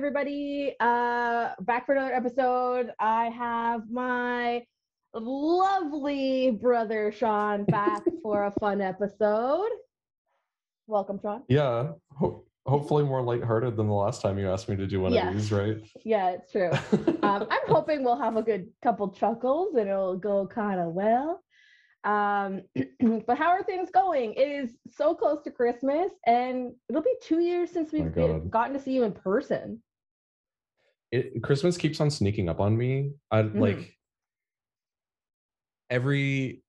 everybody. Uh, back for another episode. I have my lovely brother Sean back for a fun episode. Welcome, Sean. Yeah. Ho- hopefully more lighthearted than the last time you asked me to do one Yes. of these, right? Yeah, it's true. um, I'm hoping we'll have a good couple chuckles and it'll go kind of well. Um, but how are things going? It is so close to Christmas, and it'll be two years since we've been, gotten to see you in person. It, Christmas keeps on sneaking up on me. I Mhm. like every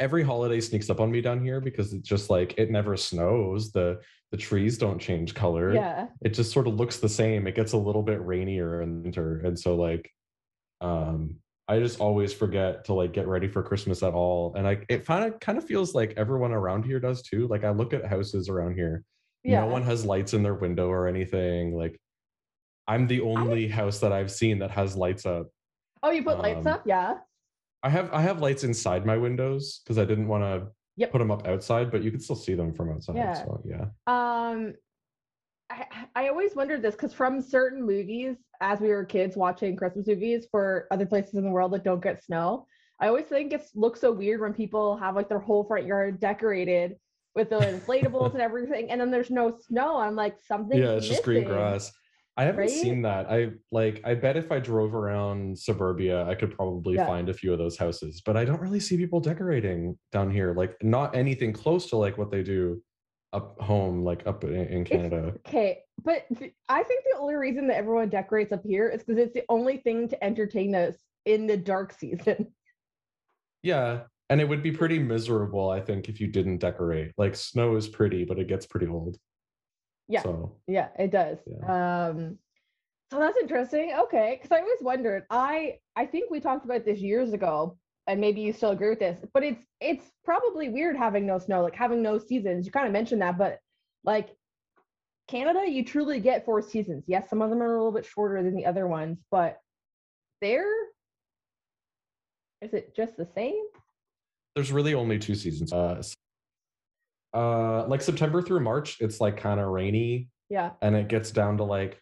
every holiday sneaks up on me down here because it's just like it never snows. The the trees don't change color. Yeah, It just sort of looks the same. It gets a little bit rainier in winter. And so like um I just always forget to like get ready for Christmas at all. And I it kind of kind of feels like everyone around here does too. Like I look at houses around here yeah. no one has lights in their window or anything like i'm the only house that i've seen that has lights up oh, you put lights um, up? Yeah. i have i have lights inside my windows because i didn't want to Yep. put them up outside but you can still see them from outside Yeah. so yeah Um, I I always wondered this because from certain movies, as we were kids watching Christmas movies for other places in the world that don't get snow, I always think it looks so weird when people have like their whole front yard decorated with the inflatables and everything, and then there's no snow. I'm like something. yeah it's just green grass i haven't right? seen that i like i bet if i drove around suburbia i could probably Yeah. find a few of those houses but i don't really see people decorating down here like not anything close to like what they do up home like up in, in canada Okay, but th- I think the only reason that everyone decorates up here is because it's the only thing to entertain us in the dark season. Yeah, and it would be pretty miserable, I think, if you didn't decorate. Like snow is pretty, but it gets pretty old. Yeah. So Yeah, it does. Um, so that's interesting. Okay, because I always wondered. I I think we talked about this years ago, and maybe you still agree with this. But it's it's probably weird having no snow, like having no seasons. You kind of mentioned that, but like Canada, you truly get four seasons. Yes, some of them are a little bit shorter than the other ones, but there is it just the same? there's really only two seasons. Uh, s- uh, like September through March, it's like kind of rainy, Yeah. and it gets down to like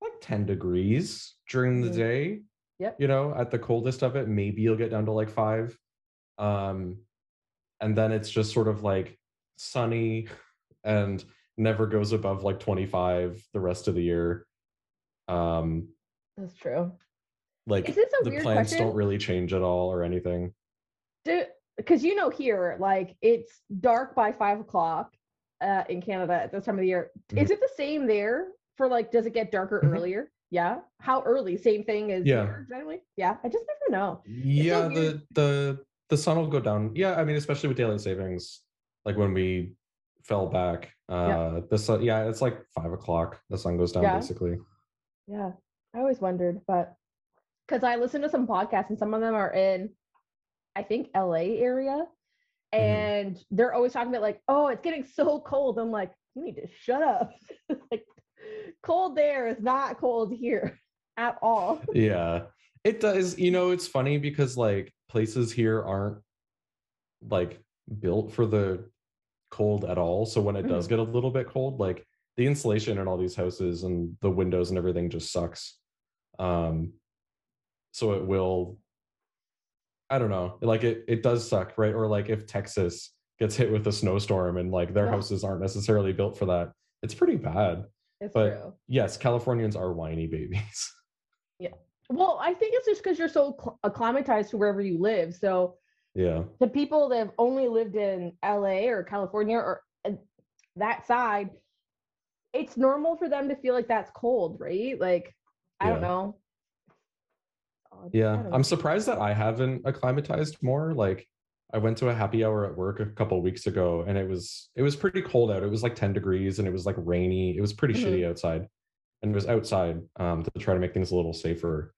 like 10 degrees during the Mhm. day. Yep. You know, at the coldest of it, maybe you'll get down to like five. Um, and then it's just sort of like sunny and never goes above like 25 the rest of the year. Um, That's true. like Is this a the weird plants question? don't really change at all or anything. Because you know here like it's dark by five o'clock uh in canada at this time of the year is Mhm. it the same there for like does it get darker Mhm. earlier yeah how early same thing as Yeah. here generally yeah i just never know Yeah, weird. the the the sun will go down. Yeah, I mean, especially with daylight savings, like when we fell back, uh, the sun. Yeah, it's like five o'clock. The sun goes down Yeah. basically. yeah i always wondered but because i listen to some podcasts and some of them are in i think la area Mhm. and they're always talking about like oh it's getting so cold i'm like you need to shut up like cold there is not cold here at all Yeah, it does. You know, it's funny because like places here aren't like built for the cold at all. So when it does get a little bit cold, like the insulation in all these houses and the windows and everything just sucks. Um, so it will. I don't know. Like it, it does suck, right? Or like if Texas gets hit with a snowstorm and like their Yeah. houses aren't necessarily built for that, it's pretty bad. it's But true yes, Californians are whiny babies. Yeah. Well, I think it's just because you're so cl- acclimatized to wherever you live. So yeah. the people that have only lived in LA or California or uh, that side, it's normal for them to feel like that's cold, right? Like, I don't know. Yeah. I'm surprised that I haven't acclimatized more. Like I went to a happy hour at work a couple weeks ago and it was it was pretty cold out. It was like 10 degrees and it was like rainy. It was pretty Mhm. shitty outside. And it was outside um, to try to make things a little safer.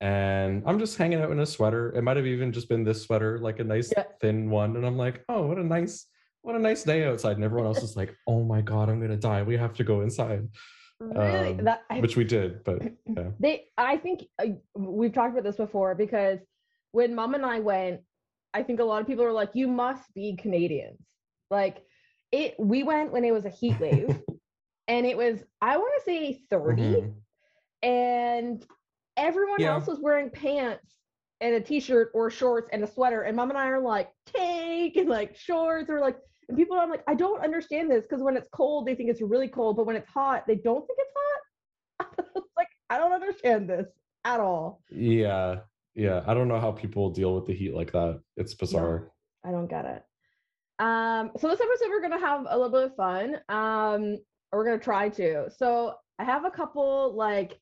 And I'm just hanging out in a sweater. It might have even just been this sweater, like a nice Yeah. thin one. And I'm like, oh, what a nice, what a nice day outside. And everyone else is like, oh my God, I'm gonna die. We have to go inside. Really, um, that I, Which we did, but yeah. they i think uh, we've talked about this before because when mom and i went i think a lot of people were like you must be canadians like it we went when it was a heat wave and it was I want to say 30 Mhm. and everyone Yeah. else was wearing pants and a t-shirt or shorts and a sweater and mom and I are like take and like shorts or like and people I'm like I don't understand this because when it's cold they think it's really cold but when it's hot they don't think it's hot It's like I don't understand this at all Yeah. Yeah. I don't know how people deal with the heat like that. It's bizarre. I don't get it. Um, so this episode we're gonna have a little bit of fun. Um, we're gonna try to. So I have a couple like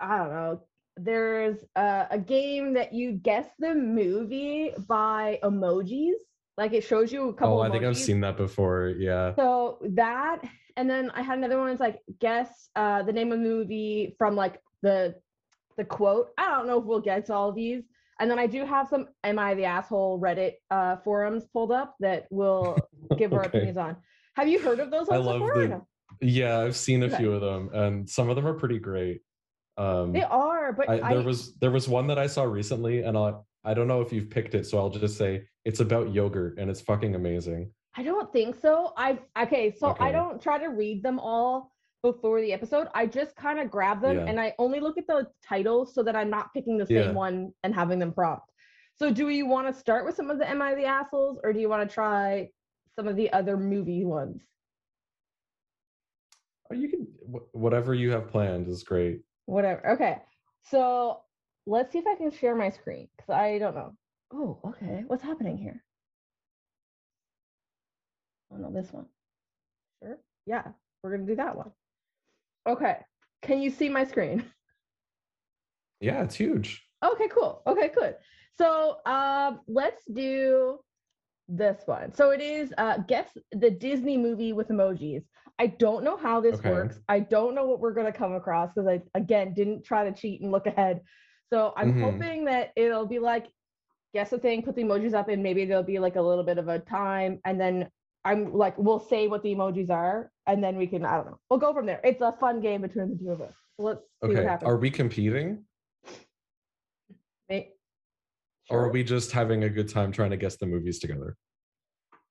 I don't know. There's a, a game that you guess the movie by emojis. Like it shows you a couple. Oh, I think I've seen that before. Yeah. So that, and then I had another one. It's like guess uh, the name of the movie from like the the quote. I don't know if we'll get to all of these. And then I do have some "Am I the asshole?" Reddit uh, forums pulled up that will give our Okay. opinions on. Have you heard of those I ones love before? or the-? Yeah, I've seen a Okay. few of them, and some of them are pretty great. Um, They are, but I, I, there was there was one that I saw recently, and I I don't know if you've picked it, so I'll just say it's about yogurt, and it's fucking amazing. I don't think so. I okay, so I don't try to read them all before the episode. I just kind of grab them Yeah. and I only look at the titles so that I'm not picking the same Yeah. one and having them prompt. So do you want to start with some of the Am I the Assholes or do you want to try some of the other movie ones? Or you can whatever you have planned is great. Whatever. Okay. So let's see if I can share my screen because I don't know. Oh, okay. What's happening here? Oh no, this one. Sure. Yeah, we're gonna do that one. Okay. Can you see my screen? Yeah, it's huge. Okay, cool. Okay, good. So um let's do this one. So it is uh guess the Disney movie with emojis. I don't know how this Okay. works. I don't know what we're gonna come across because I again didn't try to cheat and look ahead. So I'm Mhm. hoping that it'll be like guess a thing, put the emojis up, and maybe there'll be like a little bit of a time, and then I'm like we'll say what the emojis are, and then we can I don't know. We'll go from there. It's a fun game between the two of us. Let's see what Okay, are we competing, May- or are we just having a good time trying to guess the movies together?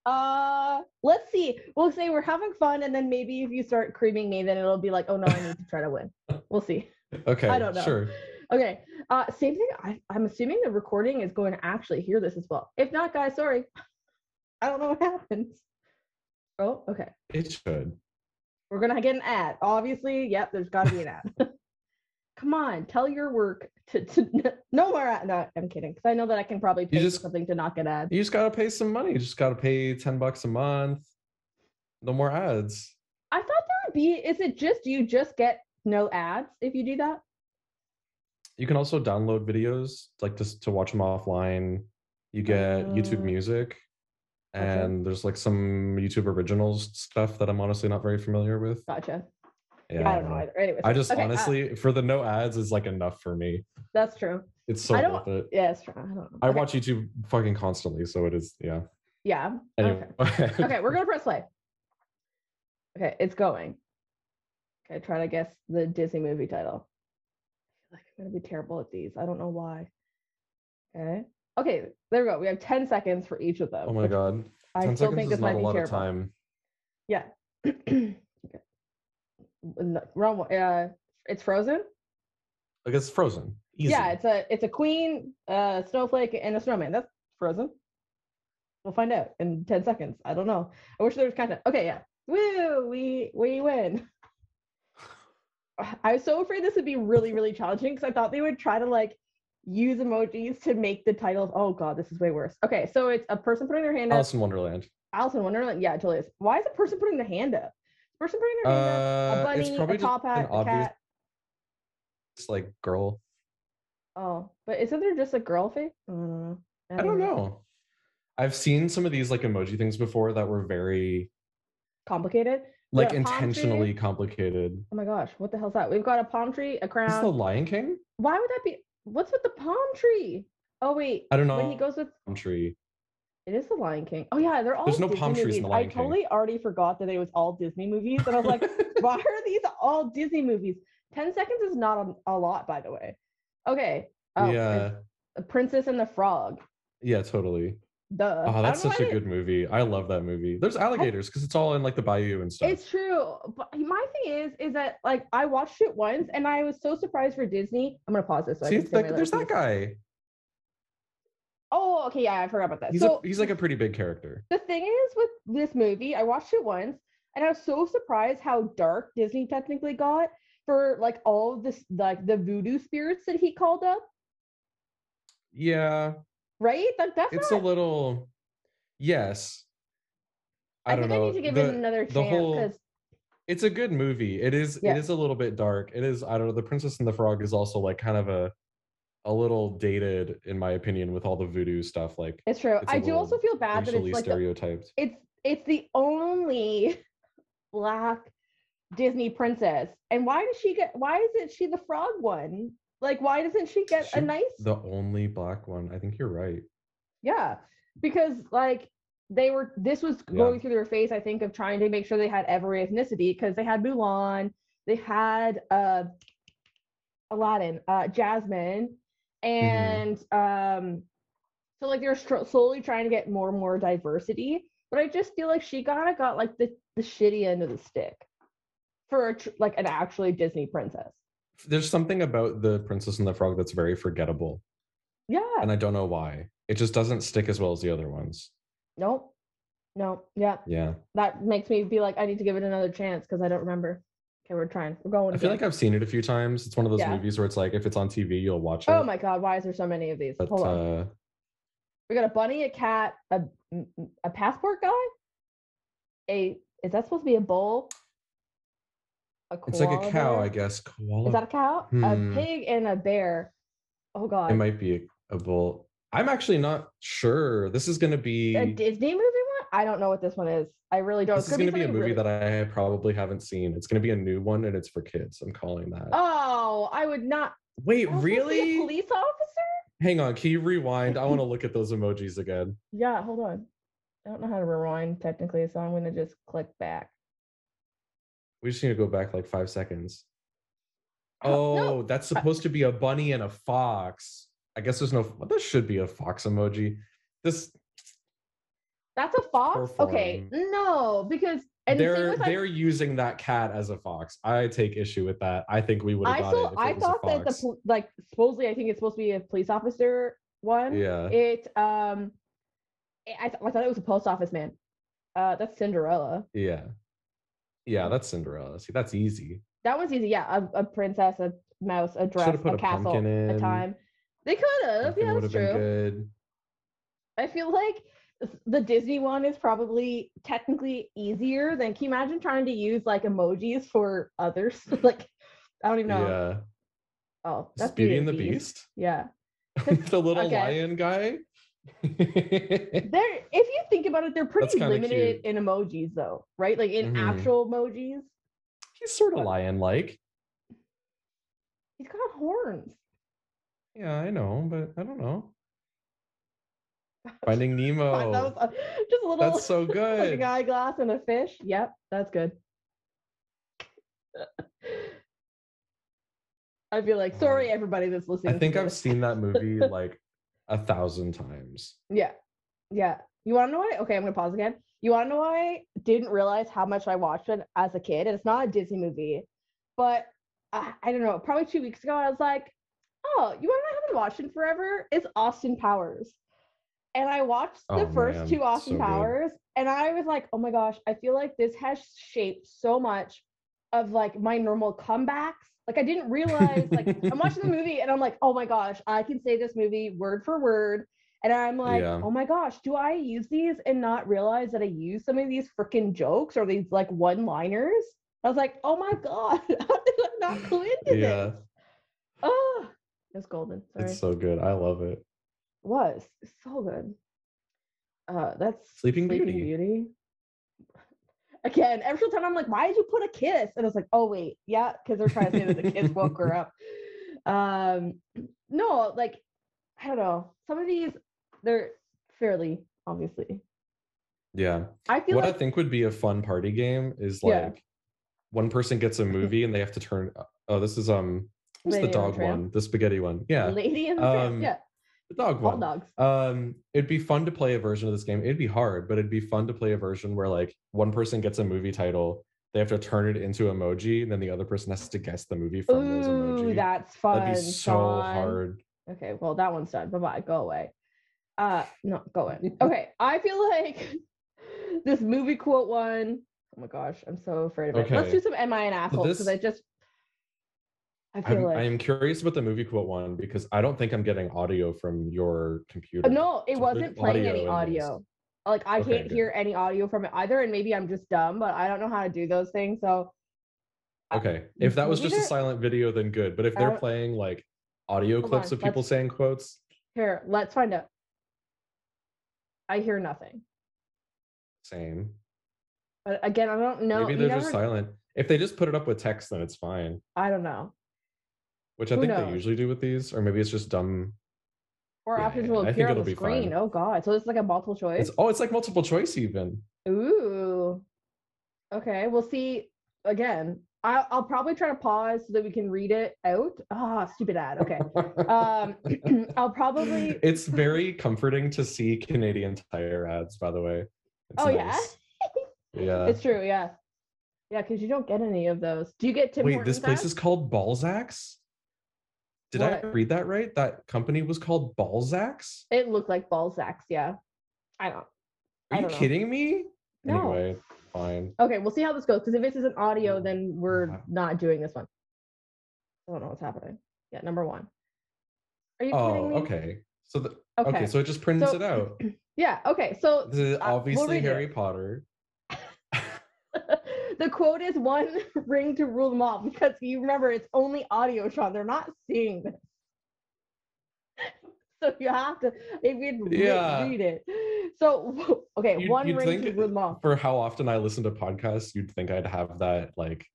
Uh, let's see. We'll say we're having fun, and then maybe if you start creaming me, then it'll be like, oh no, I need to try to win. We'll see. Okay, I don't know. sure. Okay. Uh, same thing. I, I'm assuming the recording is going to actually hear this as well. If not, guys, sorry. I don't know what happens. Oh, okay. It should. We're gonna get an ad. Obviously, yep. There's got to be an ad. Come on, tell your work to, to no more ad. No, I'm kidding. Because I know that I can probably pay just- something to not get ads. You just gotta pay some money. You just gotta pay ten bucks a month. No more ads. I thought there would be. Is it just you just get no ads if you do that? You can also download videos, like just to watch them offline. You get YouTube Oh. Music, and there's like some YouTube Originals stuff that I'm honestly not very familiar with. Gotcha. Yeah, I don't know either. Anyways, I just okay, uh, honestly, for the no ads, is like enough for me. that's true. It's so I worth don't. it. Yeah, it's true. I don't know. I Okay, watch YouTube fucking constantly, so it is. Yeah. Yeah. Anyway. Okay. okay, we're gonna press play. Okay, it's going. Okay, try to guess the Disney movie title. I feel like I'm gonna be terrible at these. I don't know why. Okay. Okay, there we go. We have 10 seconds for each of them. oh my god. I still seconds think is this not might a be lot terrible. of time. Yeah. Uh, it's Frozen. I guess Frozen. Easy. Yeah, it's a it's a queen, uh, snowflake, and a snowman. That's Frozen. We'll find out in ten seconds. I don't know. I wish there was content. Okay, yeah. Woo! We we win. I was so afraid this would be really really challenging because I thought they would try to like use emojis to make the titles. Oh god, this is way worse. Okay, so it's a person putting their hand up. Alice in Wonderland. Alice in Wonderland. Yeah, it totally is. Why is a person putting their hand up? Person putting their hand up. A Uh, bunny, it's probably a top hat, an a obvious cat. like girl. Oh, but isn't there just a girl face? I don't know. I don't know. I've seen some of these like emoji things before that were very Complicated. like palm tree. intentionally complicated. Oh my gosh, what the hell's that? We've got a palm tree, a Is crown. the Lion King? Why would that be? What's with the palm tree? Oh wait, I don't know. when he goes with Palm tree. It is the Lion King. Oh yeah, they're all There's no Disney palm trees in. The Lion I King. totally already forgot that it was all Disney movies, and I was like, why are these all Disney movies? Ten seconds is not a, a lot, by the way. Okay. Oh, yeah. Princess and the Frog. Yeah, totally. Duh. Ah, oh, that's such a good movie. I love that movie. There's alligators because it's all in like the bayou and stuff. It's true. But my thing is, is that like I watched it once and I was so surprised for Disney. I'm gonna pause this. So I See, can it's like, there's that piece. guy. Oh, okay, yeah, I forgot about that. He's so a he's like a pretty big character. the thing is with this movie, I watched it once and I was so surprised how dark Disney technically got for like all of this like the voodoo spirits that he called up, Yeah, right? Like that's it's not, a little. Yes. I, I, don't think know. I need to give the, it another the chance whole- it's a good movie. It is Yeah. it is a little bit dark. It is I don't know. The Princess and the Frog is also like kind of a a little dated in my opinion with all the voodoo stuff. Like it's true. it's I do also feel bad that it's like the, stereotyped. it's it's the only black Disney princess. And why does she get why isn't she the frog one? Like why doesn't she get a nice The only black one. I think you're right. yeah. Because like they were this was Yeah. going through their face, I think, of trying to make sure they had every ethnicity because they had Mulan, they had uh Aladdin, uh Jasmine, and um so like they're stro- slowly trying to get more and more diversity but i just feel like she kind of got like the the shitty end of the stick for a tr- like an actually disney princess. There's something about the Princess and the Frog that's very forgettable, yeah. And I don't know why. It just doesn't stick as well as the other ones. nope. No yeah. Yeah, that makes me be like i need to give it another chance because i don't remember okay we're trying we're going I feel again. like I've seen it a few times. It's one of those Yeah. movies where it's like if it's on TV, you'll watch it. oh my god why is there so many of these But hold on uh, we got a bunny a cat a a passport guy a is that supposed to be a bull a it's like a cow, bear? I guess. Koala. Is that a cow? Hmm. A pig and a bear. Oh god. it might be a, a bull. I'm actually not sure. This is going to be. a Disney movie? I don't know what this one is. I really don't. This It's is going to be a movie really- that I probably haven't seen. It's going to be a new one, and it's for kids. I'm calling that. Oh, I would not. Wait, Oh, it's supposed to be a really? police officer? Hang on. Can you rewind? I want to look at those emojis again. Yeah, hold on. I don't know how to rewind technically, so I'm gonna just click back. We just need to go back like five seconds. Oh, Oh, no. that's uh, supposed to be a bunny and a fox. I guess there's no. This should be a fox emoji. This That's a fox? Okay. No, because and the they're was, like, they're using that cat as a fox. I take issue with that. I think we would have I got saw it if I it was thought that the like supposedly I think it's supposed to be a police officer one. yeah, It um I, th- I thought it was a post office man. Uh that's Cinderella. yeah, yeah. That's Cinderella. See, that's easy. That one's easy. Yeah, a, a princess, a mouse, a dress, a a castle, a time. They could have. Yeah, that's true. good. I feel like the Disney one is probably technically easier than. Can you imagine trying to use like emojis for others? like, I don't even know. Yeah, Oh, that's Beauty and the Beast. Yeah. the little Okay. lion guy. They're if you think about it, they're pretty limited cute. in emojis though, right? Like in Mhm. actual emojis. He's sort of lion-like. He's got horns. Yeah, I know, but I don't know. Finding Nemo. That was uh, just a little That's so like good. an eyeglass and a fish. Yep, that's good. I feel like sorry everybody that's listening. I think I've seen that movie like a thousand times. Yeah, yeah. You want to know why? Okay, I'm gonna pause again. You want to know why I didn't realize how much I watched it as a kid? And it's not a Disney movie, but I, I don't know. Probably two weeks ago, I was like, "Oh, you want to know I haven't watched in forever? It's Austin Powers." And I watched the Oh, first man, two Austin so good. Powers, and I was like, "Oh my gosh, I feel like this has shaped so much of like my normal comebacks." Like I didn't realize, like I'm watching the movie and I'm like, "Oh my gosh, I can say this movie word for word." And I'm like, Yeah. oh my gosh, do I use these and not realize that I use some of these freaking jokes or these like one liners? I was like, oh my God, how did I not clue into Yeah, this? Oh, it's golden. Sorry. it's so good. I love it. Was so good. Uh, that's Sleeping Beauty. Beauty. Again, every time I'm like, why did you put a kiss? And it's like, oh wait, yeah, because they're trying to say that the kiss woke her up. Um, no, like, I don't know. Some of these, they're fairly obviously. Yeah. I feel What like I think would be a fun party game is like Yeah. one person gets a movie and they have to turn. Oh, this is um, what's the dog one? The spaghetti one. Yeah. Lady in the Tramp, Um, yeah. The dog one. dogs. Um, it'd be fun to play a version of this game. It'd be hard, but it'd be fun to play a version where like one person gets a movie title, they have to turn it into emoji, and then the other person has to guess the movie from those Ooh, emoji. that's fun. That'd be so hard. Okay, well that one's done. Bye bye. Go away. Uh no, go away. Okay, I feel like this movie quote one. Oh my gosh, I'm so afraid of it. Okay. Let's do some Am I an asshole? Because this- I just I feel I'm, like I am curious about the movie quote one because I don't think I'm getting audio from your computer. No, it So wasn't playing audio any audio. Like I Okay, can't good. hear any audio from it either, and maybe I'm just dumb, but I don't know how to do those things. So I- Okay, if that was just a silent video, then good. But if they're playing like audio clips on, of people saying quotes, here, let's find out. I hear nothing. same. But again, I don't know. Maybe they're never, just silent. If they just put it up with text, then it's fine. I don't know. Which I Who think knows? they usually do with these, or maybe it's just dumb. Or Yeah, options will I think appear on it'll the be fine. screen. Oh god. So it's like a multiple choice. It's oh, it's like multiple choice even. Ooh. Okay, we'll see again. I'll, I'll probably try to pause so that we can read it out. Ah, stupid ad. Okay. Um, I'll probably. it's very comforting to see Canadian Tire ads, by the way. It's Oh, yeah? Yeah. It's true. Yeah. Yeah, because you don't get any of those. Do you get Tim Wait, Hortons this place ads? is called Balzac's? Did I read that right? That company was called Balzac's? It looked like Balzac's. Yeah. I don't. Are you don't know. kidding me? No. Anyway, fine. Okay, we'll see how this goes. Because if this is an audio, then we're Yeah. not doing this one. I don't know what's happening. Yeah, number one. Are you kidding Oh, me? okay. So the Okay. okay, so it just prints So- it out. Yeah. Okay. So This is uh, we'll obviously it. Harry Potter. The quote is one ring to rule them all because you remember it's only audio, Sean. They're not seeing this. So you have to if you Yeah. read it. So okay, You'd- one you'd ring to rule them all. For how often I listen to podcasts, you'd think I'd have that like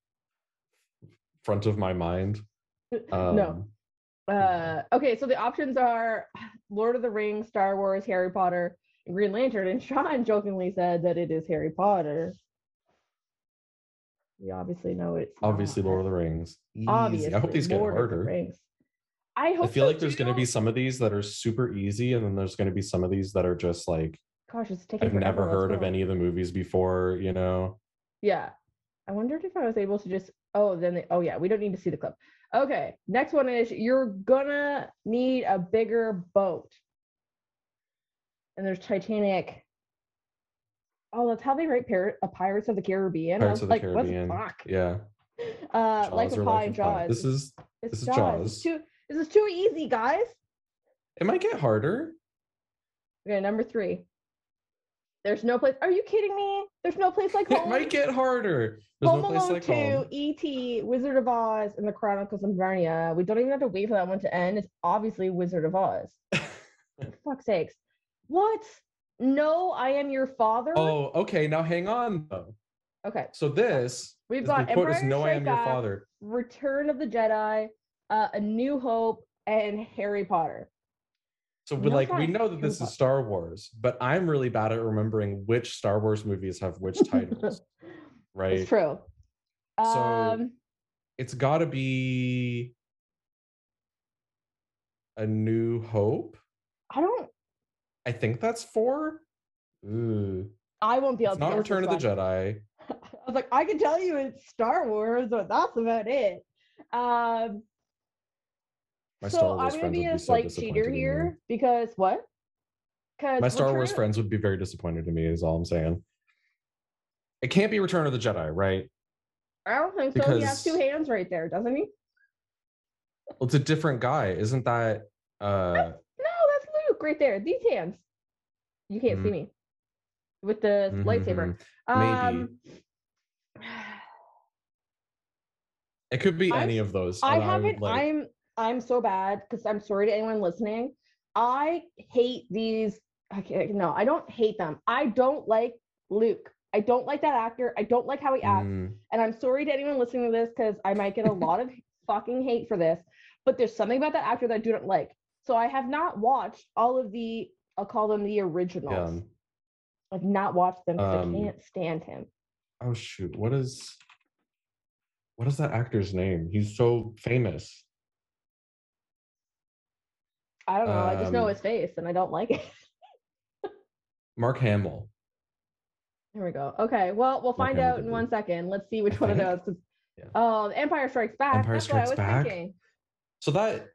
front of my mind. Um, no. Uh, okay, so the options are Lord of the Rings, Star Wars, Harry Potter, and Green Lantern. And Sean jokingly said that it is Harry Potter. We obviously know it's Obviously, not. Lord of the Rings. Easy. Obviously, I hope these get Lord the harder. I hope I feel so like there's going to be some of these that are super easy, and then there's going to be some of these that are just like Gosh, it's taking. I've never heard of any of the movies before. You know, Yeah, I wondered if I was able to just. Oh, then. They, oh yeah, we don't need to see the clip. Okay, next one is you're gonna need a bigger boat. And there's Titanic. Oh, that's how they write Pir- uh, Pirates of the Caribbean. Pirates of the like, Caribbean. fuck? Yeah, Uh, Life Jaws of Pi Life and. Jaws. This is It's this is Jaws. Jaws. Too, this is too easy, guys. it might get harder. Okay, number three. There's no place. Are you kidding me? There's no place like home. It might get harder. There's Home no Alone like 2, home. E.T., Wizard of Oz, and the Chronicles of Narnia. We don't even have to wait for that one to end. It's obviously Wizard of Oz. For fuck's sakes. What? No, I am your father? oh, okay. Now hang on though. Okay. So this We've got the quote is "No, I am your father." Return of the Jedi, uh, A New Hope, and Harry Potter. So No, like we know that this is Star Wars, but I'm really bad at remembering which Star Wars movies have which titles. right? It's true. So- Um, It's got to be A New Hope. I don't. I think that's four. Ooh. I won't be able It's to not Return of this the. Jedi. I was like, I can tell you it's Star Wars, but that's about it. Um, My so Star I'm gonna be a be so slight cheater here because what? Because My Star Wars friends would be very disappointed in me. Is all I'm saying. It can't be Return of the Jedi, right? I don't think so. He has two hands right there, doesn't he? Well, it's a different guy, isn't that? Uh, Right there. These hands. You can't see Mhm. me with the mhm, lightsaber. mhm. Maybe. Um, It could be I'm any of those. I haven't. Like... I'm I'm so bad because I'm sorry to anyone listening. I hate these. I can't, no, I don't hate them. I don't like Luke. I don't like that actor. I don't like how he acts. Mm, And I'm sorry to anyone listening to this because I might get a lot of fucking hate for this. But there's something about that actor that I do not like. So I have not watched all of the. I'll call them the originals. yeah. I've not watched them because Um, I can't stand him. Oh shoot! What is? What is that actor's name? He's so famous. I don't know. I just know Um, his face and I don't like it. Mark Hamill. There we go. Okay. Well, we'll find we out did in one the- second. Let's see which I one it think. is. 'cause- Yeah. Oh, The Empire Strikes Back. Empire That's what I Strikes was Back? thinking. So that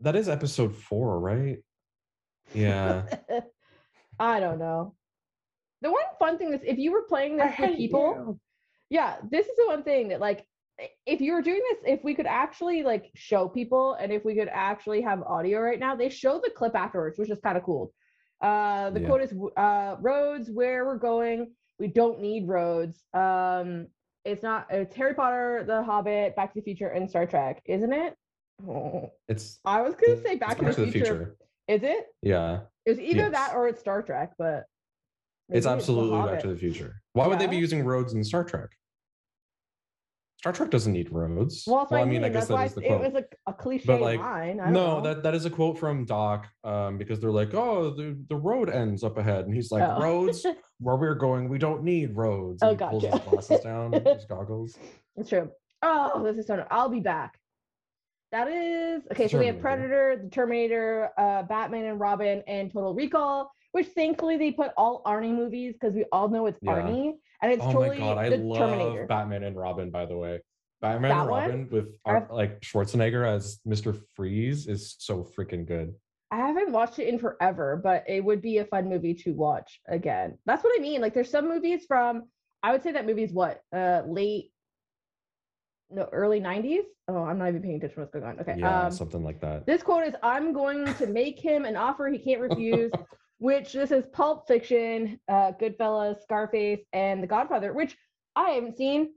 that is episode four, right? Yeah. I don't know. The one fun thing is if you were playing this with people, yeah, this is the one thing that like if you were doing this, if we could actually like show people and if we could actually have audio right now, they show the clip afterwards, which is kind of cool. Uh the Yeah. quote is uh roads where we're going, we don't need roads. Um it's not it's Harry Potter, The Hobbit, Back to the Future, and Star Trek, isn't it? Oh, It's I was gonna say it's Back, to, the future. Is it? Yeah. It's either that or it's Star Trek, but It's The absolutely Back to the Future. Why would they be using roads in Star Trek? Star Trek doesn't need roads. Well, what I mean, I guess that is the it was like a cliche like, line. No, know. that that is a quote from Doc, um, because they're like, "Oh, the, the road ends up ahead," and he's like, Oh. "Roads where we're going, we don't need roads." Oh, And he pulls his gotcha. glasses down, his goggles. It's true. Oh, this is so. I'll be back. That is okay. So we have Predator, the Terminator, uh, Batman and Robin, and Total Recall. Which thankfully they put all Arnie movies because we all know it's Yeah. Arnie, and it's oh totally my god, I the love Terminator. Batman and Robin. By the way, Batman That and one? Robin with I've- Ar- like Schwarzenegger as Mister Freeze is so freaking good. I haven't watched it in forever, but it would be a fun movie to watch again. That's what I mean. Like there's some movies from I would say that movie's what? Uh late no early 90s? Oh, I'm not even paying attention to what's going on. Okay. Yeah, um something like that. this quote is I'm going to make him an offer he can't refuse, which this is Pulp Fiction, uh Goodfellas, Scarface, and The Godfather, which I haven't seen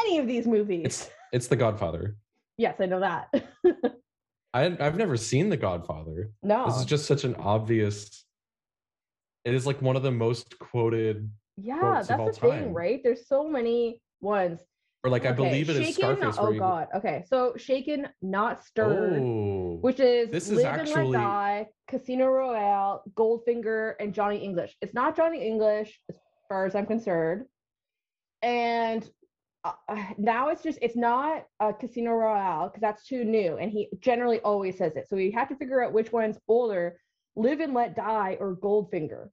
any of these movies. It's it's The Godfather. yes, I know that. I I've never seen The Godfather. no. This is just such an obvious. It is like one of the most quoted, yeah, that's the thing, right? There's so many ones. Or like I Okay, believe it is Shaken, Scarface. Oh you- God. Okay, so Shaken, not stirred, Oh, which is this is Live actually- and Let Die, Casino Royale, Goldfinger, and Johnny English. It's not Johnny English as far as I'm concerned, and uh, uh, now it's just it's not a Casino Royale because that's too new, and he generally always says it. So we have to figure out which one's older, Live and Let Die or Goldfinger.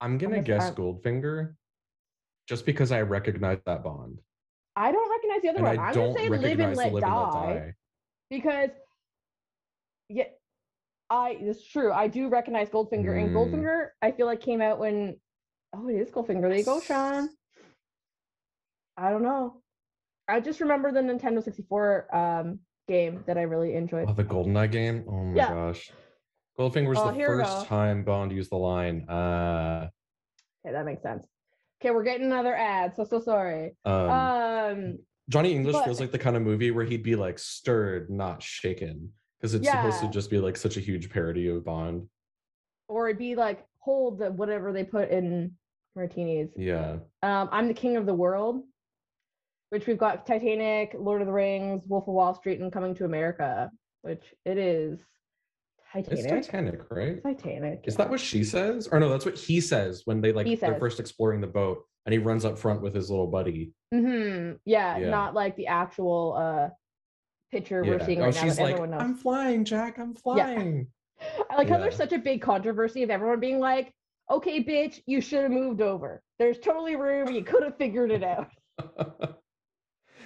I'm gonna guess guess I'm- Goldfinger, just because I recognize that Bond, I don't recognize the other and one. I I'm don't gonna say Live and Let Live and Let Die. Die. because yeah i it's true i do recognize goldfinger and Mm. goldfinger i feel like came out when oh it is goldfinger there you go sean i don't know i just remember the nintendo 64 um game that i really enjoyed Oh, the GoldenEye game. Oh my Yeah. gosh, Goldfinger was Oh, the first time Bond used the line. Uh, okay that makes sense okay we're getting another ad so so sorry um, um Johnny English but- feels like the kind of movie where he'd be like stirred, not shaken, because it's supposed to just be like such a huge parody of Bond. or it'd be like hold the whatever they put in martinis Yeah. Um, I'm the King of the World, which we've got Titanic, Lord of the Rings, Wolf of Wall Street, and Coming to America, which it is Titanic. It's Titanic, right? Titanic. Is that what she says? Or no, that's what he says when they like He they're says. first exploring the boat and he runs up front with his little buddy. Mm-hmm. Yeah, Yeah. not like the actual uh picture we're seeing Oh, right now she's that like, everyone knows. I'm flying, Jack, I'm flying. Yeah. I like how there's such a big controversy of everyone being like, "Okay, bitch, you should have moved over. There's totally room. You could have figured it out."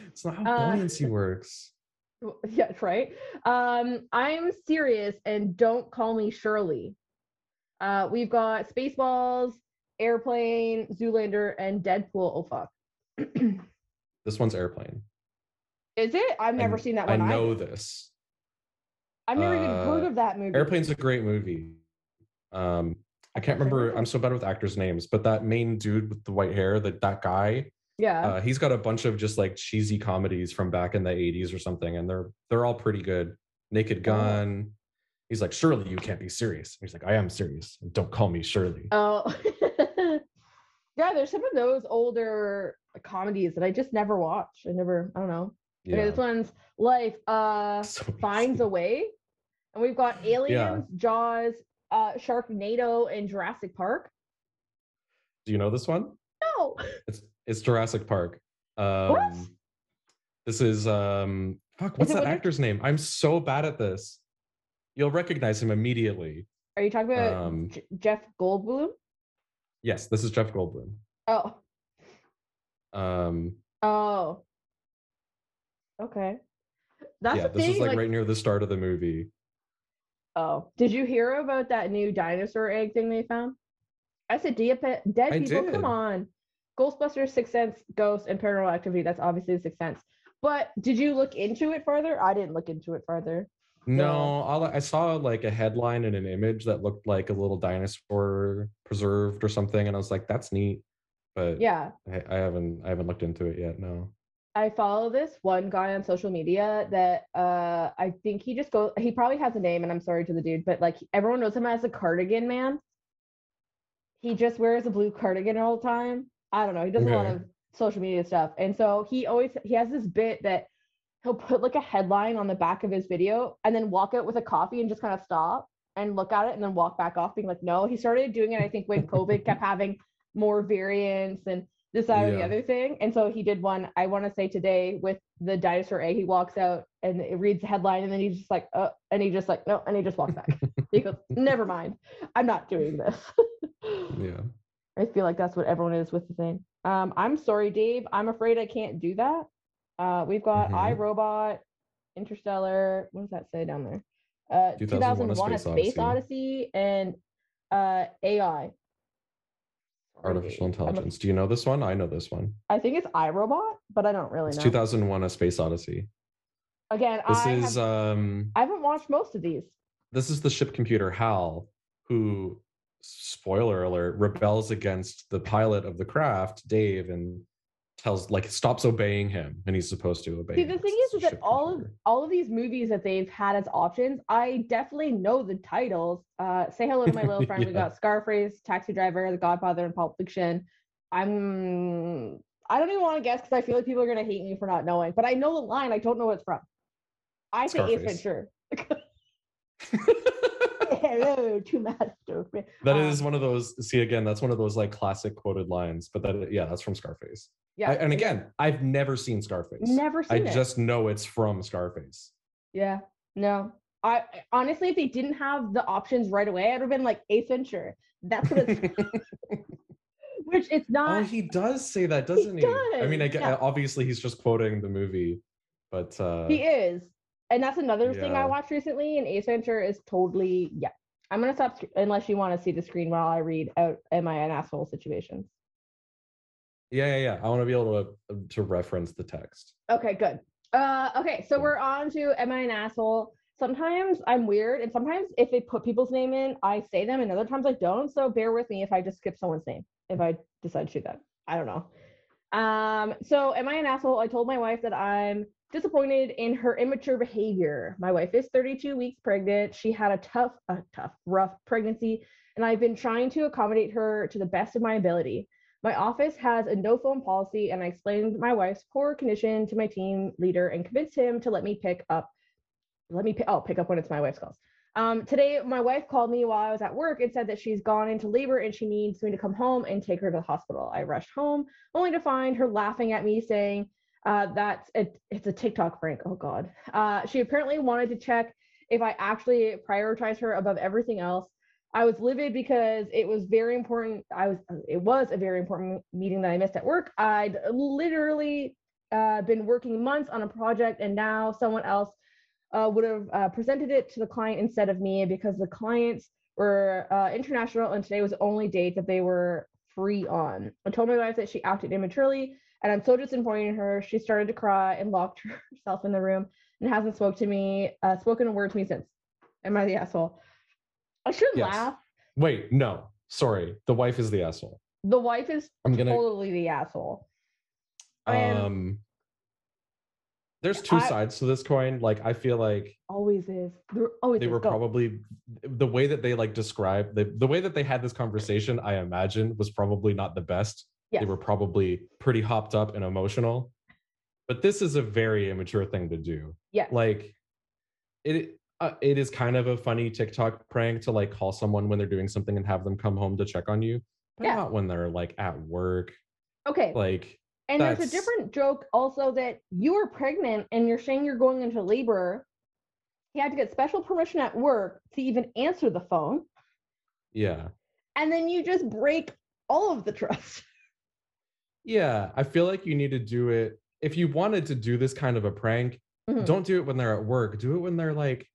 it's not how Uh, buoyancy works. Yeah, right. Um, I'm serious and don't call me Shirley. Uh, we've got Spaceballs, Airplane, Zoolander, and Deadpool. Oh fuck. This one's airplane. Is it? I've never kn- seen that one. I know either. this. I've never even heard uh, of that movie. Airplane's a great movie. Um, I can't remember. I'm so bad with actors' names, but that main dude with the white hair, that that guy, Yeah. uh, he's got a bunch of just like cheesy comedies from back in the 80s or something, and they're they're all pretty good. Naked Oh. Gun. He's like, Surely you can't be serious. He's like, I am serious. Don't call me Shirley. oh. yeah, there's some of those older comedies that I just never watch. I never. I don't know. Okay, this one's Life. Uh, So finds a way. And we've got Aliens, Jaws, uh, Sharknado, and Jurassic Park. Do you know this one? No. It's it's Jurassic Park. Um, This is um fuck. What's that actor's name? I'm so bad at this. you'll recognize him immediately. Are you talking about Um, J- Jeff Goldblum? Yes, this is Jeff Goldblum. Oh, Um, oh, okay. That's yeah, this thing. is like, like, right near the start of the movie. oh, did you hear about that new dinosaur egg thing they found? I said, dead, people. did. Come on, Ghostbusters, Sixth Sense, Ghost, and Paranormal Activity. That's obviously the Sixth Sense. But did you look into it further? I didn't look into it further. No, all I I saw like a headline and an image that looked like a little dinosaur preserved or something, and I was like, "That's neat," but Yeah, I, I haven't I haven't looked into it yet. No. I follow this one guy on social media that uh I think he just goes he probably has a name and I'm sorry to the dude, but like everyone knows him as a cardigan man. He just wears a blue cardigan all the time. I don't know. He does a lot of social media stuff. And so he always he has this bit that he'll put like a headline on the back of his video and then walk out with a coffee and just kind of stop and look at it and then walk back off being like, no, he started doing it, I think, when COVID kept having more variants and this, that, or the other thing. And so he did one, I want to say today with the dinosaur egg. He walks out and it reads the headline and then he's just like, oh, and he just like, no, and he just walks back. he goes, never mind. I'm not doing this. Yeah. I feel like that's what everyone is with the thing. Um, I'm sorry, Dave. I'm afraid I can't do that. Uh, we've got Mhm. iRobot, Interstellar. What does that say down there? Uh, 2001: A 2001: A Space Space Odyssey. Odyssey and uh, AI. Artificial I'm a- intelligence. Do you know this one? I know this one. I think it's iRobot, but I don't really It's know. 2001: A Space Odyssey. Again, This I, is have, um I haven't watched most of these. this is the ship computer Hal who spoiler alert rebels against the pilot of the craft Dave and tells like stops obeying him and he's supposed to obey See, him thing is, is that all of all of these movies that they've had as options, I definitely know the titles. Uh, say hello to my little friend. We got Scarface, Taxi Driver, The Godfather, and Pulp Fiction. I'm. I don't even want to guess because I feel like people are gonna hate me for not knowing. But I know the line. I don't know what it's from. I say Ace Scarface. Ventura. hello to Master. Fre- That Um, is one of those see again that's one of those like classic quoted lines but that yeah that's from Scarface. Yeah. I- and again I've never seen Scarface. never I seen it. I just know it's from Scarface. Yeah, no. I honestly, if they didn't have the options right away, I'd have been like Ace Ventura. That's what it's. which it's Oh, not. he does say that, doesn't he? I mean, I yeah. obviously he's just quoting the movie, but uh, he is, and that's another thing I watched recently. And Ace Ventura is totally yeah. I'm gonna stop unless you want to see the screen while I read out "Am I an asshole?" situations. yeah, yeah, yeah. I want to be able to to reference the text. Okay, good. Uh, okay, so we're on to Am I an asshole? Sometimes I'm weird, and sometimes if they put people's name in, I say them, and other times I don't. So bear with me if I just skip someone's name, if I decide to do that. I don't know. Um, so am I an asshole? I told my wife that I'm disappointed in her immature behavior. My wife is 32 weeks pregnant. She had a tough, a tough, rough pregnancy, and I've been trying to accommodate her to the best of my ability. My office has a no phone policy, and I explained my wife's poor condition to my team leader and convinced him to let me pick up. Let me pick. Oh, pick up when it's my wife's calls. Um, today, my wife called me while I was at work and said that she's gone into labor and she needs me to come home and take her to the hospital. I rushed home, only to find her laughing at me, saying uh, that's it, it's a TikTok prank. Oh God. Uh, she apparently wanted to check if I actually prioritize her above everything else. I was livid because it was very important. I was it was a very important meeting that I missed at work. I'd literally uh, been working months on a project, and now someone else uh, would have uh, presented it to the client instead of me because the clients were uh, international, and today was the only date that they were free on. I told my wife that she acted immaturely, and I'm so disappointed in her. She started to cry and locked herself in the room and hasn't spoke to me, uh, spoken a word to me since. Am I the asshole? I should Yes. laugh. Wait, no, sorry. The wife is the asshole. The wife is I'm gonna. totally the asshole. And Um, there's two I- sides to this coin. Like, I feel like always is. There always they is. were Go. probably the way that they like described the the way that they had this conversation. I imagine was probably not the best. Yes. They were probably pretty hopped up and emotional. But this is a very immature thing to do. Yeah. Like, it uh, it is kind of a funny TikTok prank to like call someone when they're doing something and have them come home to check on you, but Yeah. not when they're like at work. okay. Like, And there's a different joke also that you are pregnant and you're saying you're going into labor. he had to get special permission at work to even answer the phone. Yeah. And then you just break all of the trust. Yeah. I feel like you need to do it. If you wanted to do this kind of a prank, Mhm. don't do it when they're at work. Do it when they're like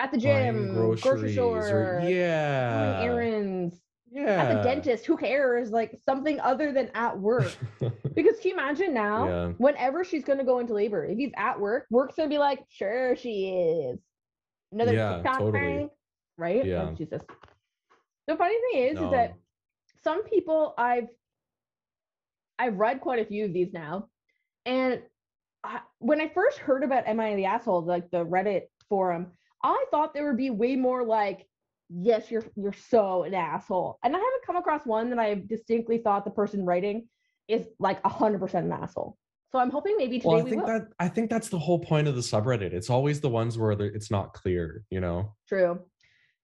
At the gym, grocery store, or yeah. errands, Yeah. at the dentist. Who cares? Like something other than at work. Because can you imagine now, Yeah. whenever she's going to go into labor, if he's at work, work's going to be like, sure, she is. Another Yeah, TikTok totally. prank, right? Oh, Yeah. Jesus. The funny thing is, is that some people I've I've read quite a few of these now, and I, when I first heard about "Am I the Asshole?" like the Reddit forum, I thought there would be way more like, "Yes, you're you're so an asshole," and I haven't come across one that I distinctly thought the person writing is like hundred percent an asshole. So I'm hoping maybe today well, I we think will. that I think that's the whole point of the subreddit. It's always the ones where it's not clear, you know. True,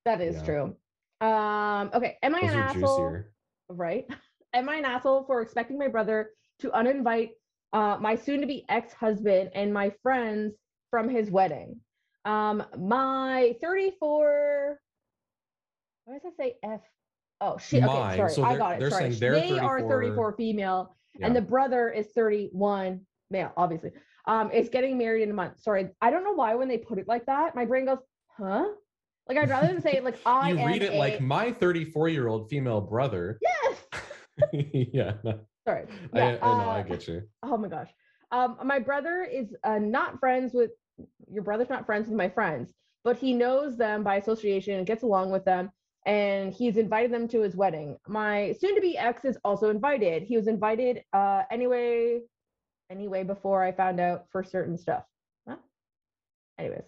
that is Yeah. true. Um, okay, am I Those an asshole? juicier. right? Am I an asshole for expecting my brother to uninvite uh, my soon to be ex husband and my friends from his wedding? Um, my 34, why does that say F? Oh, she, Okay, Mine. sorry. So I got it. they're sorry. saying they're they are 34 34 female Yeah. and the brother is 31 male, obviously. Um, is getting married in a month. Sorry. I don't know why when they put it like that, my brain goes, huh? Like I'd rather than say like I you read it A- like my 34 year old female brother. yes. yeah. no, Sorry. I, Yeah, I know, I uh, get you. oh my gosh um my brother is uh, not friends with your brother's not friends with my friends but he knows them by association and gets along with them and he's invited them to his wedding my soon to be ex is also invited he was invited uh anyway anyway before i found out for certain stuff huh? anyways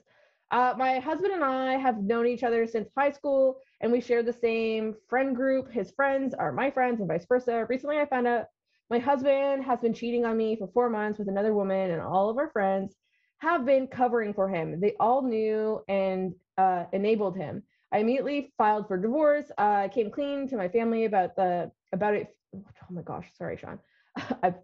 uh, my husband and I have known each other since high school, and we share the same friend group. His friends are my friends, and vice versa. Recently, I found out my husband has been cheating on me for four months with another woman, and all of our friends have been covering for him. They all knew and uh, enabled him. I immediately filed for divorce. Uh, I came clean to my family about the about it. Oh my gosh, sorry, Sean. I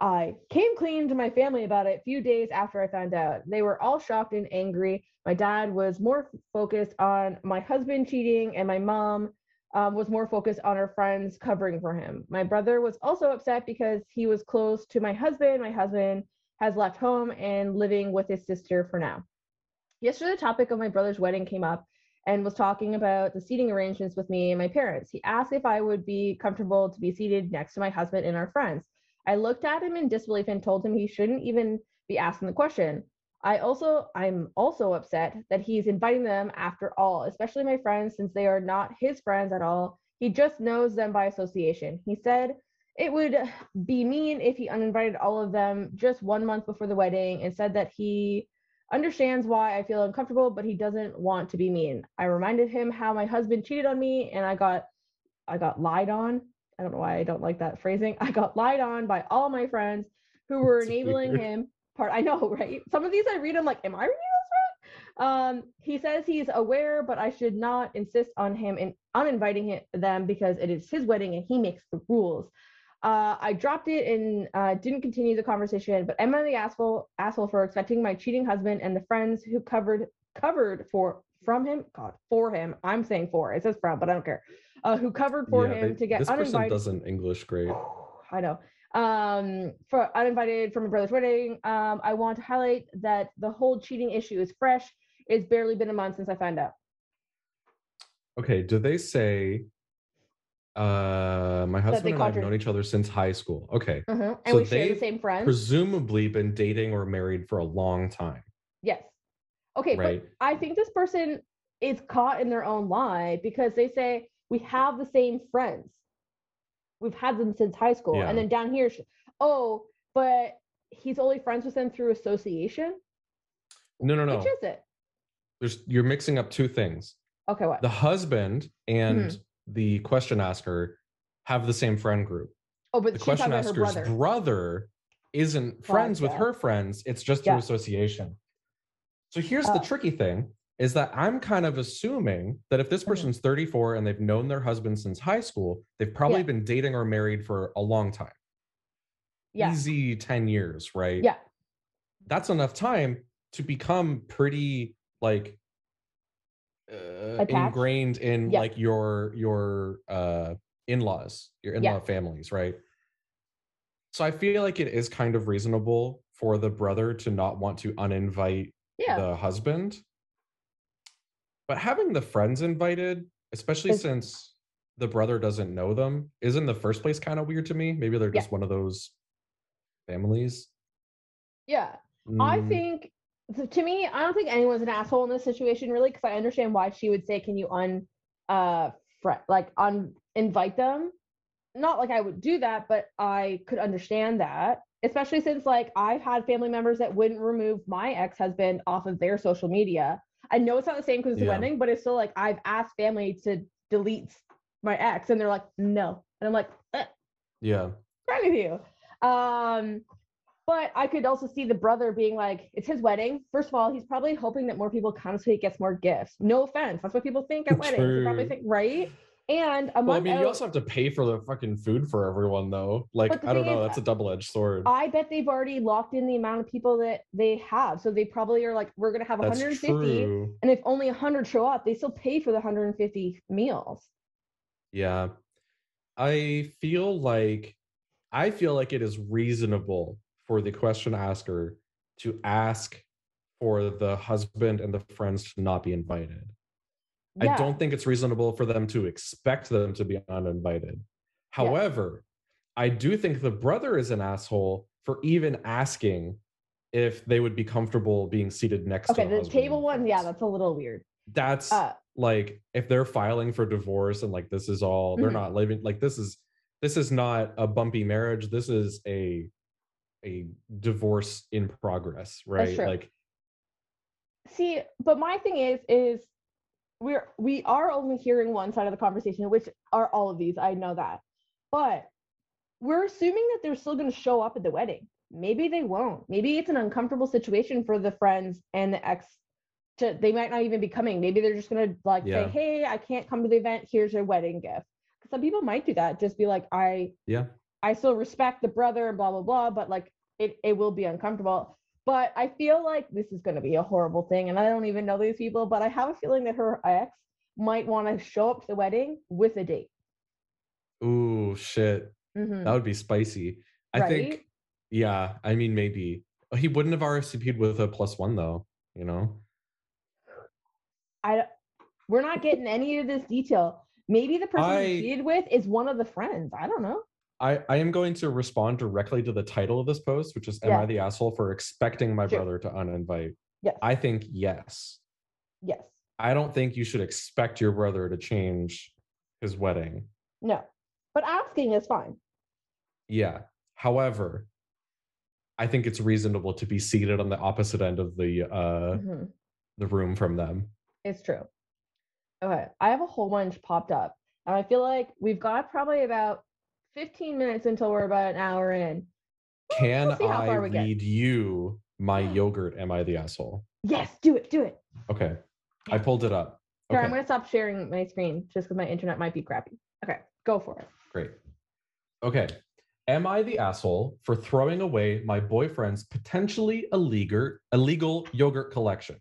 I came clean to my family about it a few days after I found out. They were all shocked and angry. My dad was more focused on my husband cheating, and my mom um, was more focused on her friends covering for him. My brother was also upset because he was close to my husband. My husband has left home and living with his sister for now. Yesterday, the topic of my brother's wedding came up and was talking about the seating arrangements with me and my parents. He asked if I would be comfortable to be seated next to my husband and our friends. I looked at him in disbelief and told him he shouldn't even be asking the question. I also I'm also upset that he's inviting them after all, especially my friends since they are not his friends at all. He just knows them by association. He said it would be mean if he uninvited all of them just one month before the wedding and said that he understands why I feel uncomfortable, but he doesn't want to be mean. I reminded him how my husband cheated on me and I got I got lied on. I don't know why I don't like that phrasing. I got lied on by all my friends who were It's enabling weird. him. Part I know, right? Some of these I read, I'm like, am I reading this right? Um, he says he's aware, but I should not insist on him in uninviting him, them because it is his wedding and he makes the rules. Uh, I dropped it and uh, didn't continue the conversation. But am I the asshole asshole for expecting my cheating husband and the friends who covered covered for from him? God, for him. I'm saying for. It says from, but I don't care. Uh, who covered for Yeah, him they- to get this person uninvited? doesn't English great. I know. Um, for uninvited from a brother's wedding. Um, I want to highlight that the whole cheating issue is fresh. It's barely been a month since I found out. Okay, do they say uh my husband and I have known each other since high school? Okay. Mhm. And So we share the same friends. Presumably been dating or married for a long time, yes. Okay, right? but I think this person is caught in their own lie because they say we have the same friends. We've had them since high school. Yeah. And then down here, oh, but he's only friends with them through association. No, no, no. Which is it? There's you're mixing up two things. Okay, what? The husband and Mm-hmm. the question asker have the same friend group. oh, but The question talking about her asker's brother. brother isn't friends with yeah. her friends, it's just through Yeah. association. So here's Oh. the tricky thing is that I'm kind of assuming that if this Mhm. person's 34 and they've known their husband since high school, they've probably Yeah. been dating or married for a long time. yeah. Easy 10 years, right? Yeah. That's enough time to become pretty like uh, ingrained in Yeah. like your your uh in-laws your in-law Yeah. families right so i feel like it is kind of reasonable for the brother to not want to uninvite Yeah. the husband but having the friends invited especially Is- since the brother doesn't know them is in the first place kind of weird to me maybe they're Yeah. just one of those families yeah. I Mm, think to me, I don't think anyone's an asshole in this situation really, because I understand why she would say, "Can you un, uh, fre- like un invite them?" Not like I would do that, but I could understand that, especially since like I've had family members that wouldn't remove my ex husband off of their social media. I know it's not the same because it's a Yeah. wedding, but it's still like I've asked family to delete my ex, and they're like, "No," and I'm like, eh, yeah fine with you. Um, but I could also see the brother being like, it's his wedding. First of all, he's probably hoping that more people come so he gets more gifts. No offense. That's what people think at weddings. They probably think, right? And a Well, I mean, out, you also have to pay for the fucking food for everyone, though. Like, I don't know. is, That's a double-edged sword. I bet they've already locked in the amount of people that they have. So they probably are like, we're going to have That's 150. true. And if only 100 show up, they still pay for the 150 meals. Yeah, I feel like I feel like it is reasonable for the question asker to ask for the husband and the friends to not be invited. Yeah. I don't think it's reasonable for them to expect them to be uninvited. However, I do think the brother is an asshole for even asking if they would be comfortable being seated next Okay, to a the table one, yeah, that's a little weird. that's Uh, like if they're filing for divorce and like this is all they're Mhm. not living like this is this is not a bumpy marriage this is a a divorce in progress right like see but my thing is is we're we are only hearing one side of the conversation which are all of these. I know that. But we're assuming that they're still going to show up at the wedding. Maybe they won't. Maybe it's an uncomfortable situation for the friends and the ex to they might not even be coming. Maybe they're just going to like Yeah. say hey i can't come to the event. Here's your wedding gift. Some people might do that. Just be like i yeah. I still respect the brother and blah blah blah, but like it it will be uncomfortable. But I feel like this is going to be a horrible thing, and I don't even know these people, but I have a feeling that her ex might want to show up to the wedding with a date. ooh shit Mhm. that would be spicy i think yeah i mean maybe he wouldn't have rsvp'd with a plus one though you know I we're not getting any of this detail. Maybe the person I- he cheated with is one of the friends. I don't know. I, I am going to respond directly to the title of this post, which is Am Yeah. I the asshole for expecting my Sure. brother to uninvite? Yes. I think yes. yes. I don't think you should expect your brother to change his wedding. No. But asking is fine. Yeah. However, I think it's reasonable to be seated on the opposite end of the uh Mhm. the room from them. It's true. Okay, I have a whole bunch popped up, and I feel like we've got probably about 15 minutes until we're about an hour in. Can We'll I we get. you my yogurt? Am I the asshole? Yes, do it, do it. Okay. I pulled it up. Here, I'm gonna stop sharing my screen just because my internet might be crappy. Okay, go for it. Great. Okay. Am I the asshole for throwing away my boyfriend's potentially illegal illegal yogurt collection?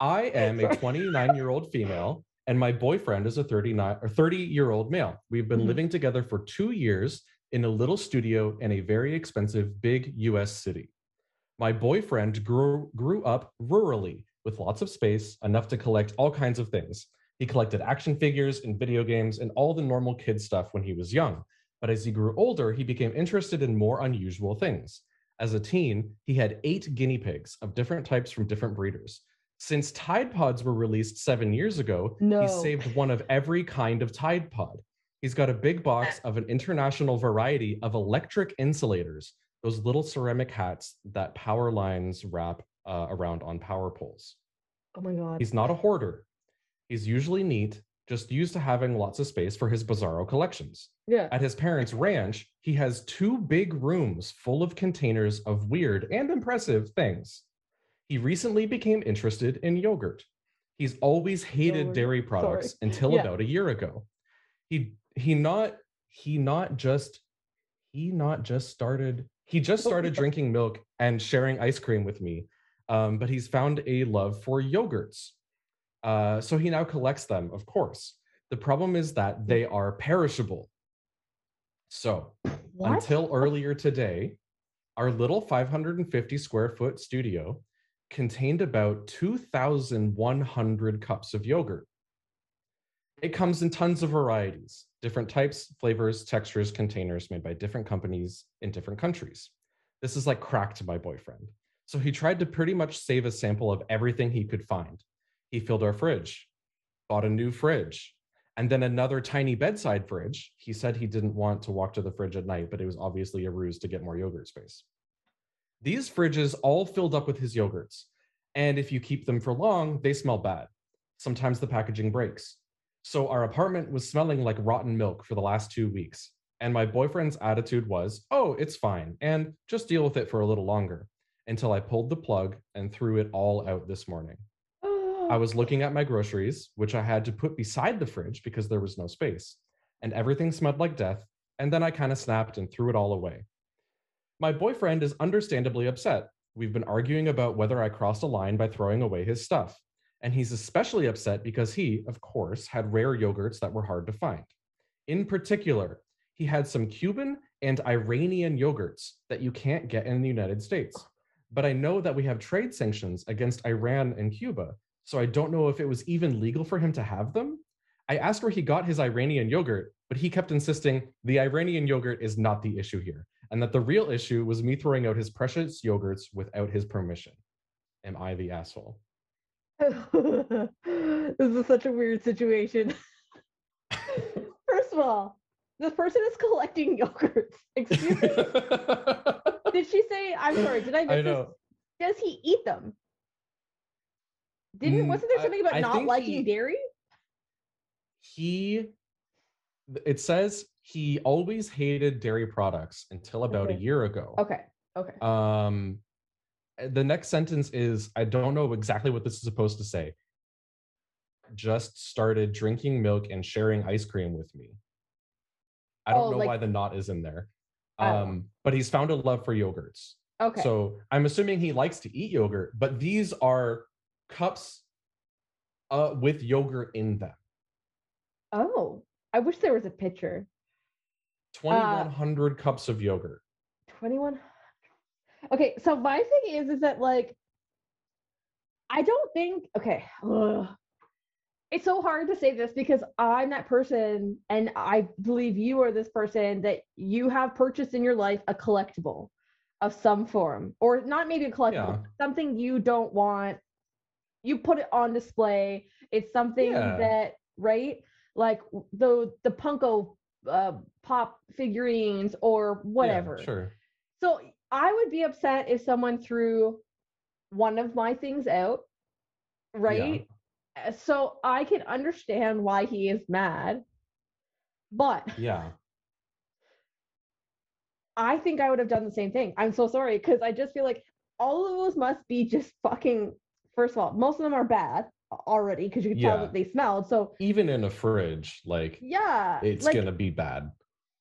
I am a 29 year old female and my boyfriend is a 39 or 30 year old male. We've been Mhm. living together for two years in a little studio in a very expensive big US city. My boyfriend grew, grew up rurally with lots of space, enough to collect all kinds of things. He collected action figures and video games and all the normal kid stuff when he was young. But as he grew older, he became interested in more unusual things. As a teen, he had eight guinea pigs of different types from different breeders. Since Tide Pods were released seven years ago, No. he saved one of every kind of Tide Pod. He's got a big box of an international variety of electric insulators, those little ceramic hats that power lines wrap uh, around on power poles. Oh my god. He's not a hoarder. He's usually neat, just used to having lots of space for his bizarro collections. yeah. At his parents' ranch, he has two big rooms full of containers of weird and impressive things. He recently became interested in yogurt. He's always hated Yogurt, dairy sorry. products until Yeah. about a year ago. He he not he not just he not just started he just Oh, started drinking milk and sharing ice cream with me Um, but he's found a love for yogurts. Uh, so he now collects them, of course. The problem is that they are perishable. So What? until earlier today, our little 550 square foot studio contained about 2,100 cups of yogurt. It comes in tons of varieties, different types, flavors, textures, containers made by different companies in different countries. This is like crack to my boyfriend. So he tried to pretty much save a sample of everything he could find. He filled our fridge, bought a new fridge, and then another tiny bedside fridge. He said he didn't want to walk to the fridge at night, but it was obviously a ruse to get more yogurt space. These fridges all filled up with his yogurts. And if you keep them for long, they smell bad. Sometimes the packaging breaks. So our apartment was smelling like rotten milk for the last two weeks. And my boyfriend's attitude was, oh, it's fine. And just deal with it for a little longer until I pulled the plug and threw it all out this morning. Oh. I was looking at my groceries, which I had to put beside the fridge because there was no space, and everything smelled like death. And then I kind of snapped and threw it all away. My boyfriend is understandably upset. We've been arguing about whether I crossed a line by throwing away his stuff. And he's especially upset because he, of course, had rare yogurts that were hard to find. In particular, he had some Cuban and Iranian yogurts that you can't get in the United States. But I know that we have trade sanctions against Iran and Cuba, so I don't know if it was even legal for him to have them. I asked where he got his Iranian yogurt, but he kept insisting the Iranian yogurt is not the issue here, and that the real issue was me throwing out his precious yogurts without his permission. Am I the asshole? this is such a weird situation. First of all, this person is collecting yogurts. Excuse me. Did she say? I'm sorry. Did I miss I this? know. Does he eat them? Didn't Mm, wasn't there something about I not liking he- dairy? he it says he always hated dairy products until about a year ago. Okay. Okay. Um the next sentence is I don't know exactly what this is supposed to say. Just started drinking milk and sharing ice cream with me. I don't Oh, know like- why the not is in there. I don't know. Um but he's found a love for yogurts. okay. So I'm assuming he likes to eat yogurt, but these are cups uh with yogurt in them. oh, I wish there was a picture. Uh, 2100 cups of yogurt. 21 okay so my thing is is that like i don't think okay ugh. it's so hard to say this because i'm that person and i believe you are this person that you have purchased in your life a collectible of some form or not maybe a collectible Yeah. something you don't want you put it on display it's something Yeah. that right like the the Funko uh, pop figurines or Yeah, whatever sure. so I would be upset if someone threw one of my things out, right? Uh, So I can understand why he is mad. But Yeah. I think I would have done the same thing. I'm so sorry because I just feel like all of those must be just fucking. First of all, most of them are bad already because you can tell Yeah. that they smelled. So Even in a fridge, like yeah, it's like, gonna be bad.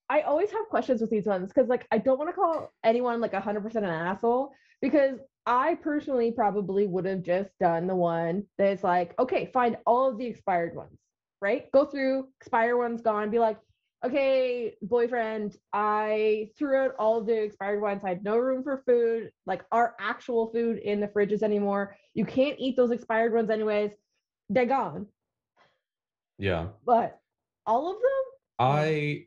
I always have questions with these ones because like I don't want to call anyone like 100% an asshole because I personally probably would have just done the one that's like, okay, find all of the expired ones, right? Go through, expire ones gone, be like, okay, boyfriend, I threw out all the expired ones. I had no room for food, like our actual food in the fridges anymore. You can't eat those expired ones anyways. They're gone. Yeah. But all of them? I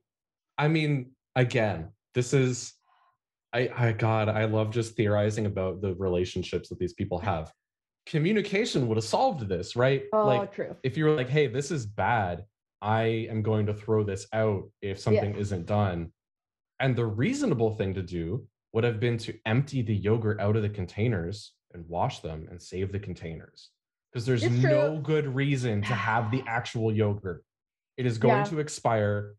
I mean, again, this is I I God, I love just theorizing about the relationships that these people have. Communication would have solved this, right? Oh, like true. if you were like, hey, this is bad, I am going to throw this out if something Yeah. isn't done. And the reasonable thing to do would have been to empty the yogurt out of the containers and wash them and save the containers. Because there's It's no true. good reason to have the actual yogurt. It is going Yeah. to expire,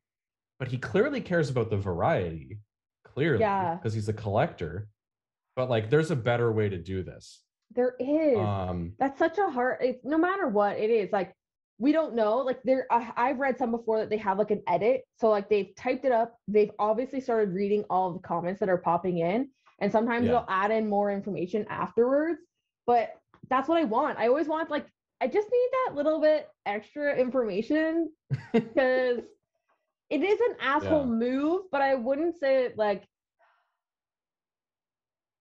but he clearly cares about the variety, clearly, Yeah. because he's a collector. But like, there's a better way to do this. There is. Um, That's such a hard. It's no matter what it is. Like we don't know. Like there, I, I've read some before that they have like an edit. So like they've typed it up. They've obviously started reading all the comments that are popping in, and sometimes Yeah. they'll add in more information afterwards. but that's what I want. I always want like I just need that little bit extra information because it is an asshole Yeah. move, but I wouldn't say it like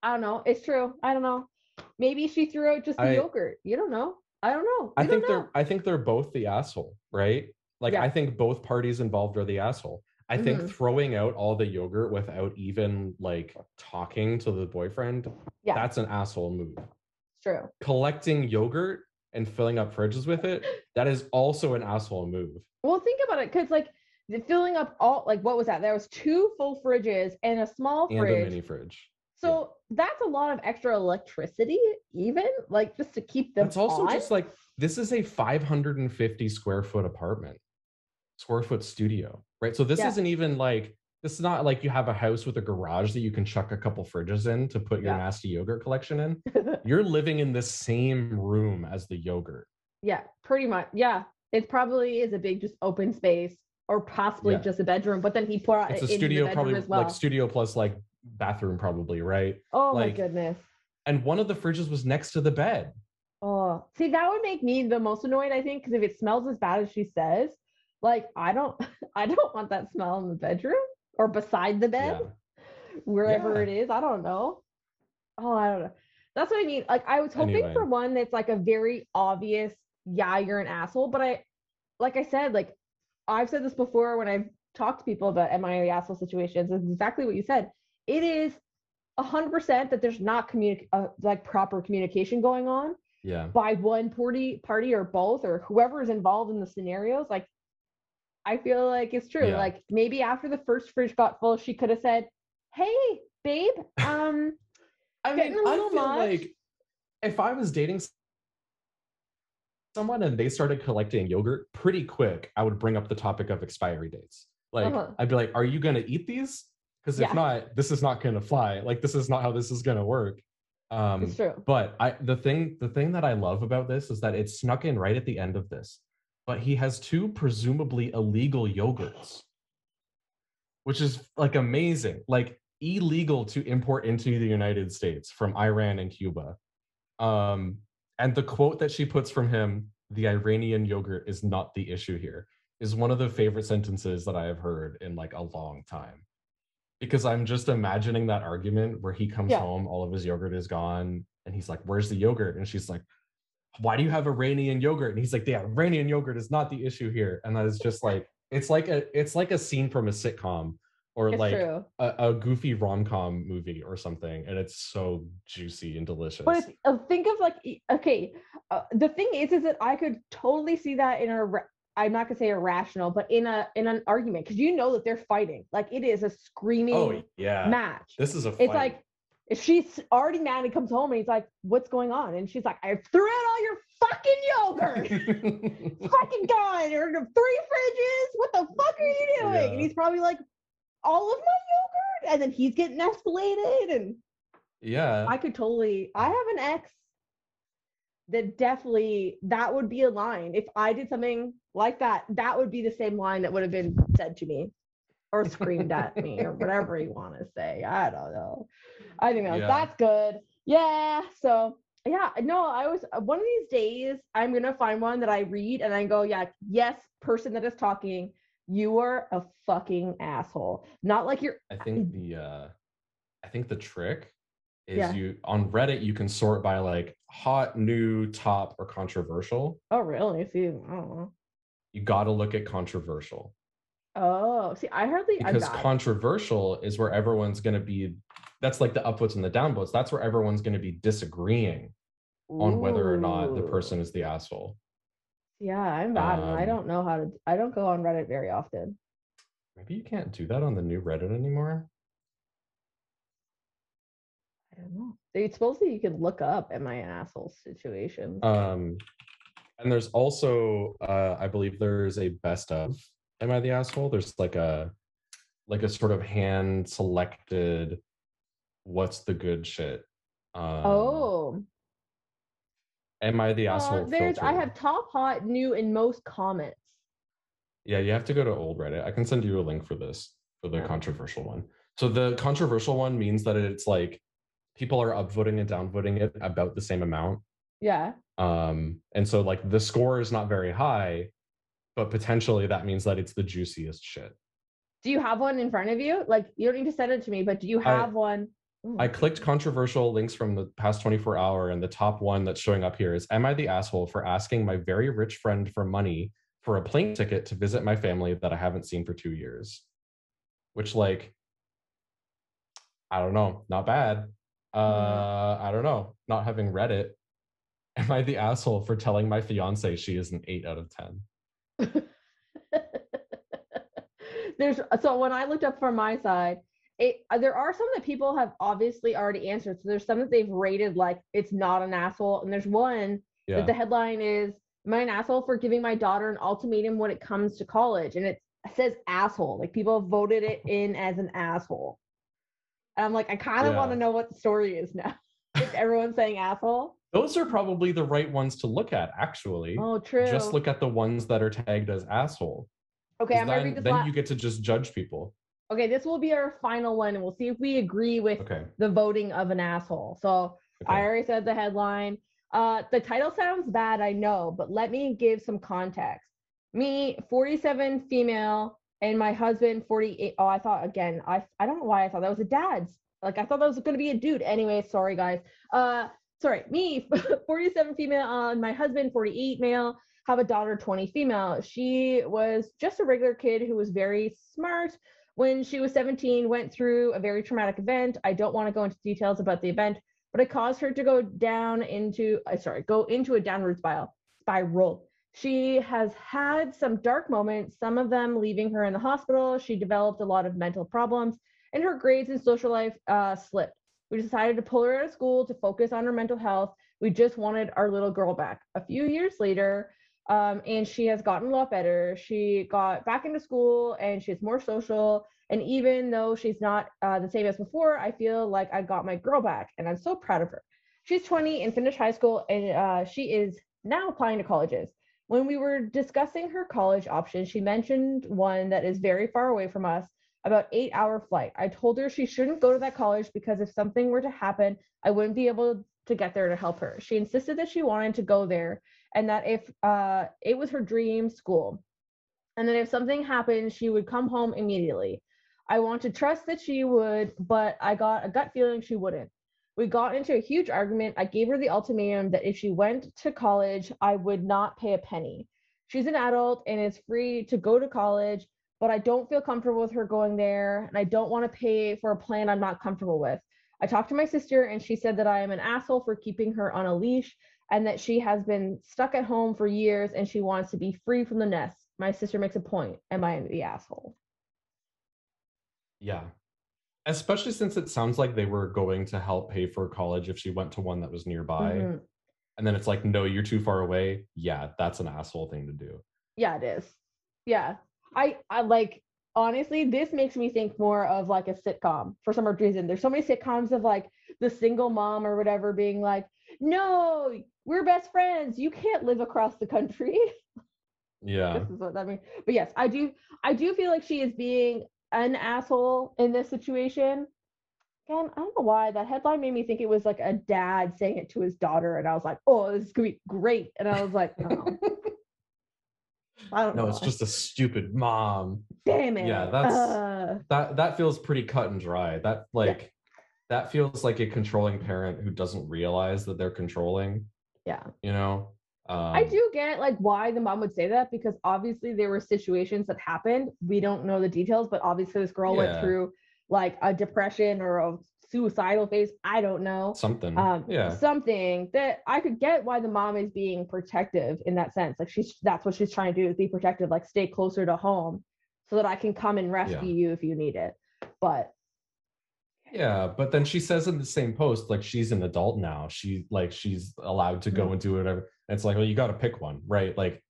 I don't know. It's true. I don't know. Maybe she threw out just the I- yogurt. You don't know. I don't know. I think know. they're I think they're both the asshole, right? Like Yeah. I think both parties involved are the asshole. I think Mhm. throwing out all the yogurt without even like talking to the boyfriend, Yeah. that's an asshole move. True. Collecting yogurt and filling up fridges with it, that is also an asshole move. Well, think about it, because like the filling up all like what was that? There was two full fridges and a small And fridge. a mini fridge. So that's a lot of extra electricity, even like just to keep them. It's also on. just like this is a 550 square foot apartment, square foot studio, right? So this Yeah. isn't even like this is not like you have a house with a garage that you can chuck a couple fridges in to put your Yeah. nasty yogurt collection in. You're living in the same room as the yogurt. yeah, pretty much. Yeah, it probably is a big just open space, or possibly Yeah. just a bedroom. But then he put it It's a studio, probably as well. like studio plus like bathroom, probably, right? oh my goodness. And one of the fridges was next to the bed. Oh, see, that would make me the most annoyed. I think because if it smells as bad as she says, like I don't, I don't want that smell in the bedroom or beside the bed. Yeah. wherever Yeah. it is. I don't know. Oh, I don't know. That's what I mean. Like I was hoping Anyway. for one that's like a very obvious, yeah, you're an asshole. But I, like I said, like I've said this before when I've talked to people about am I the asshole situations. It's exactly what you said. It is a hundred percent that there's not communic uh, like proper communication going on Yeah. by one party party or both or whoever is involved in the scenarios like i feel like it's true Yeah. like maybe after the first fridge got full she could have said hey babe um I mean, I feel much. like if I was dating someone and they started collecting yogurt pretty quick, I would bring up the topic of expiry dates. Like, Uh-huh. I'd be like, "Are you gonna eat these? Because if Yeah. not, this is not gonna fly. Like, this is not how this is gonna work." Um, it's true but I the thing the thing that I love about this is that it snuck in right at the end of this. But he has two presumably illegal yogurts, which is like amazing, like illegal to import into the United States from Iran and Cuba. Um, and the quote that she puts from him, "The Iranian yogurt is not the issue here," is one of the favorite sentences that I have heard in like a long time because I'm just imagining that argument where he comes Yeah. home, all of his yogurt is gone, and he's like, "Where's the yogurt?" And she's like, "Why do you have Iranian yogurt?" And he's like, yeah, Iranian yogurt is not the issue here." And that is just like it's like a it's like a scene from a sitcom or it's like a, a goofy rom com movie or something, and it's so juicy and delicious. but uh, think of like okay uh, the thing is is that i could totally see that in a i'm not gonna say irrational but in a in an argument because you know that they're fighting like it is a screaming oh yeah, match this is a. it's like if she's already mad and comes home and he's like, "What's going on?" and she's like, "I threw out all your fucking yogurt, fucking gone, or three fridges. What the fuck are you doing?" Yeah. And he's probably like, "All of my yogurt," and then he's getting escalated. And yeah, I could totally. I have an ex that definitely that would be a line if I did something like that. That would be the same line that would have been said to me. Or screamed at me, or whatever you want to say. I don't know. I think that's, Yeah. that's good. Yeah. So yeah, no, I was one of these days I'm gonna find one that I read and I go, yeah, yes, person that is talking, you are a fucking asshole. Not like you're I think the uh I think the trick is Yeah. you on Reddit you can sort by like hot, new, top, or controversial. oh really? See, I don't know. You gotta look at controversial. Oh, see, I hardly Because controversial is where everyone's gonna be that's like the upvotes and the downvotes. That's where everyone's gonna be disagreeing on whether or not the person is the asshole. Yeah, I'm bad. and I Um, don't know how to. I don't go on Reddit very often. Maybe you can't do that on the new Reddit anymore. I don't know. They supposedly you can look up "Am I an asshole?" situation. Um, and there's also, uh, I believe there's a best of Am I the Asshole? There's like a, like a sort of hand selected, what's the good shit? Um, oh, Am I the uh, Asshole? there's. I have top hot new in most comments. Yeah, you have to go to old Reddit. I can send you a link for this, for the Yeah. controversial one. So the controversial one means that it's like people are upvoting and downvoting it about the same amount. Yeah. Um, and so like the score is not very high, but potentially that means that it's the juiciest shit. Do you have one in front of you? Like you don't need to send it to me, but do you have I, one? Ooh. I clicked controversial links from the past 24 hour, and the top one that's showing up here is Am I the asshole for asking my very rich friend for money for a plane ticket to visit my family that I haven't seen for two years? Which, like, I don't know, not bad. Uh, I don't know, not having read it. Am I the asshole for telling my fiance she is an eight out of 10? There's so when I looked up from my side, it uh, there are some that people have obviously already answered. So there's some that they've rated like it's not an asshole, and there's one yeah. that the headline is "Am I an asshole for giving my daughter an ultimatum when it comes to college?" and it says asshole. Like people have voted it in as an asshole. And I'm like, I kind of yeah. want to know what the story is now. is everyone saying asshole? Those are probably the right ones to look at, actually. Oh, true. Just look at the ones that are tagged as asshole. Okay, I'm then, read this then you get to just judge people. Okay, this will be our final one, and we'll see if we agree with okay. the voting of an asshole. So okay. I already said the headline. Uh, the title sounds bad, I know, but let me give some context. Me, 47 female, and my husband, 48. Oh, I thought again, I I don't know why I thought that was a dad's. Like I thought that was gonna be a dude. Anyway, sorry guys. Uh, sorry, me, 47 female, uh, my husband, 48 male have a daughter 20 female. She was just a regular kid who was very smart. When she was 17 went through a very traumatic event. I don't want to go into details about the event but it caused her to go down into uh, sorry go into a downward spiral spiral. She has had some dark moments some of them leaving her in the hospital. She developed a lot of mental problems and her grades and social life uh, slipped we decided to pull her out of school to focus on her mental health we just wanted our little girl back a few years later um, and she has gotten a lot better. She got back into school and she's more social. And even though she's not uh, the same as before, I feel like I got my girl back, and I'm so proud of her. She's 20 and finished high school, and uh, she is now applying to colleges. When we were discussing her college options, she mentioned one that is very far away from us, about eight hour flight. I told her she shouldn't go to that college because if something were to happen, I wouldn't be able to get there to help her. She insisted that she wanted to go there and that if uh, it was her dream school, and that if something happened, she would come home immediately. I want to trust that she would, but I got a gut feeling she wouldn't. We got into a huge argument. I gave her the ultimatum that if she went to college, I would not pay a penny. She's an adult and is free to go to college, but I don't feel comfortable with her going there, and I don't want to pay for a plan I'm not comfortable with. I talked to my sister, and she said that I am an asshole for keeping her on a leash and that she has been stuck at home for years and she wants to be free from the nest. My sister makes a point. Am I the asshole? Yeah. Especially since it sounds like they were going to help pay for college if she went to one that was nearby. Mm-hmm. And then it's like, no, you're too far away. Yeah, that's an asshole thing to do. Yeah, it is. Yeah. I I like honestly, this makes me think more of like a sitcom for some reason. There's so many sitcoms of like the single mom or whatever being like, no, we're best friends. You can't live across the country. Yeah. this is what that means. But yes, I do I do feel like she is being an asshole in this situation. Again, I don't know why that headline made me think it was like a dad saying it to his daughter, and I was like, "Oh, this is gonna be great." And I was like, "No, oh. I don't no, know. it's just a stupid mom." Damn it! Yeah, that's uh, that. That feels pretty cut and dry. That like that feels like a controlling parent who doesn't realize that they're controlling. Yeah. You know? Um, I do get like why the mom would say that because obviously there were situations that happened. We don't know the details, but obviously this girl yeah. went through like a depression or a suicidal phase. I don't know. Something. Um, yeah. Something that I could get why the mom is being protective in that sense. Like she's that's what she's trying to do is be protective, like stay closer to home so that I can come and rescue yeah. you if you need it. But yeah, but then she says in the same post, like she's an adult now. She like she's allowed to go mm-hmm. and do whatever. And it's like, well, you got to pick one, right? Like,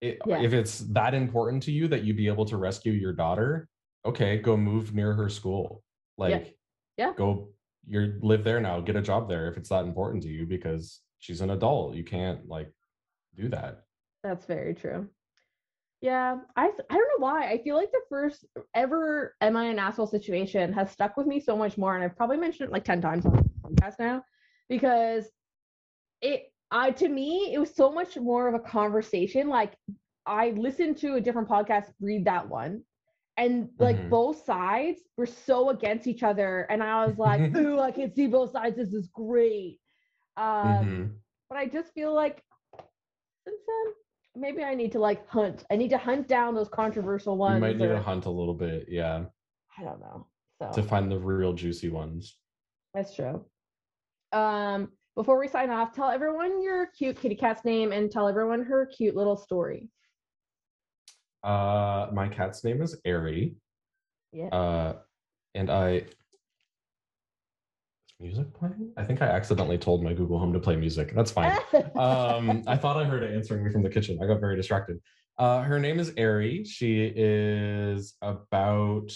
it, yeah. if it's that important to you that you be able to rescue your daughter, okay, go move near her school. Like, yeah, go. You live there now. Get a job there if it's that important to you because she's an adult. You can't like do that. That's very true. Yeah, I I don't know why. I feel like the first ever am I an asshole situation has stuck with me so much more, and I've probably mentioned it like ten times on the podcast now, because it I to me it was so much more of a conversation. Like I listened to a different podcast read that one, and like Mhm. both sides were so against each other, and I was like, ooh, I can see both sides. This is great. Um, Mhm. but I just feel like since then, maybe I need to like hunt. I need to hunt down those controversial You ones. might need or- to hunt a little bit, yeah, I don't know. So to find the real juicy ones. that's true. Um, before we sign off, tell everyone your cute kitty cat's name and tell everyone her cute little story. Uh, my cat's name is Airy. Yeah. Uh, and I is music playing? I think I accidentally told my Google Home to play music. That's fine. um, I thought I heard it answering me from the kitchen. I got very distracted. Uh, her name is Ari. She is about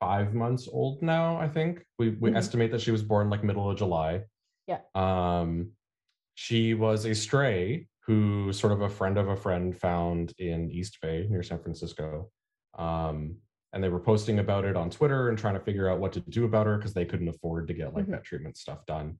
five months old now. I think we we Mhm. estimate that she was born like middle of July. Yeah. Um, she was a stray who sort of a friend of a friend found in East Bay near San Francisco. Um, and they were posting about it on Twitter and trying to figure out what to do about her because they couldn't afford to get like Mhm. vet treatment stuff done.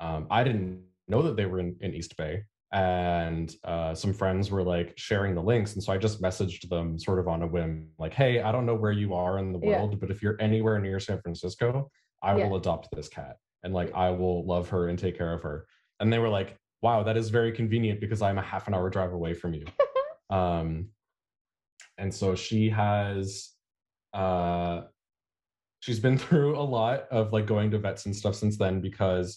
Um, I didn't know that they were in, in East Bay, and uh, some friends were like sharing the links, and so I just messaged them sort of on a whim, like, "Hey, I don't know where you are in the Yeah. world, but if you're anywhere near San Francisco, I Yeah. will adopt this cat, and like I will love her and take care of her." And they were like, "Wow, that is very convenient because I'm a half an hour drive away from you." um, and so she has uh she's been through a lot of like going to vets and stuff since then because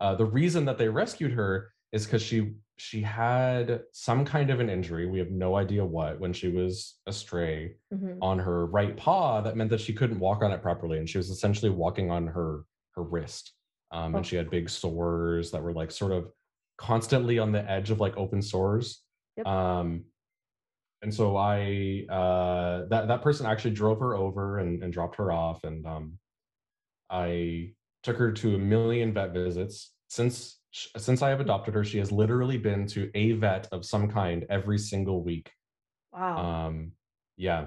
uh the reason that they rescued her is because she she had some kind of an injury we have no idea what when she was a stray Mhm. on her right paw that meant that she couldn't walk on it properly and she was essentially walking on her her wrist um, Oh. and she had big sores that were like sort of constantly on the edge of like open sores Yep. um and so i uh that that person actually drove her over and, and dropped her off and um i took her to a million vet visits since since i have adopted her she has literally been to a vet of some kind every single week Wow. um, yeah.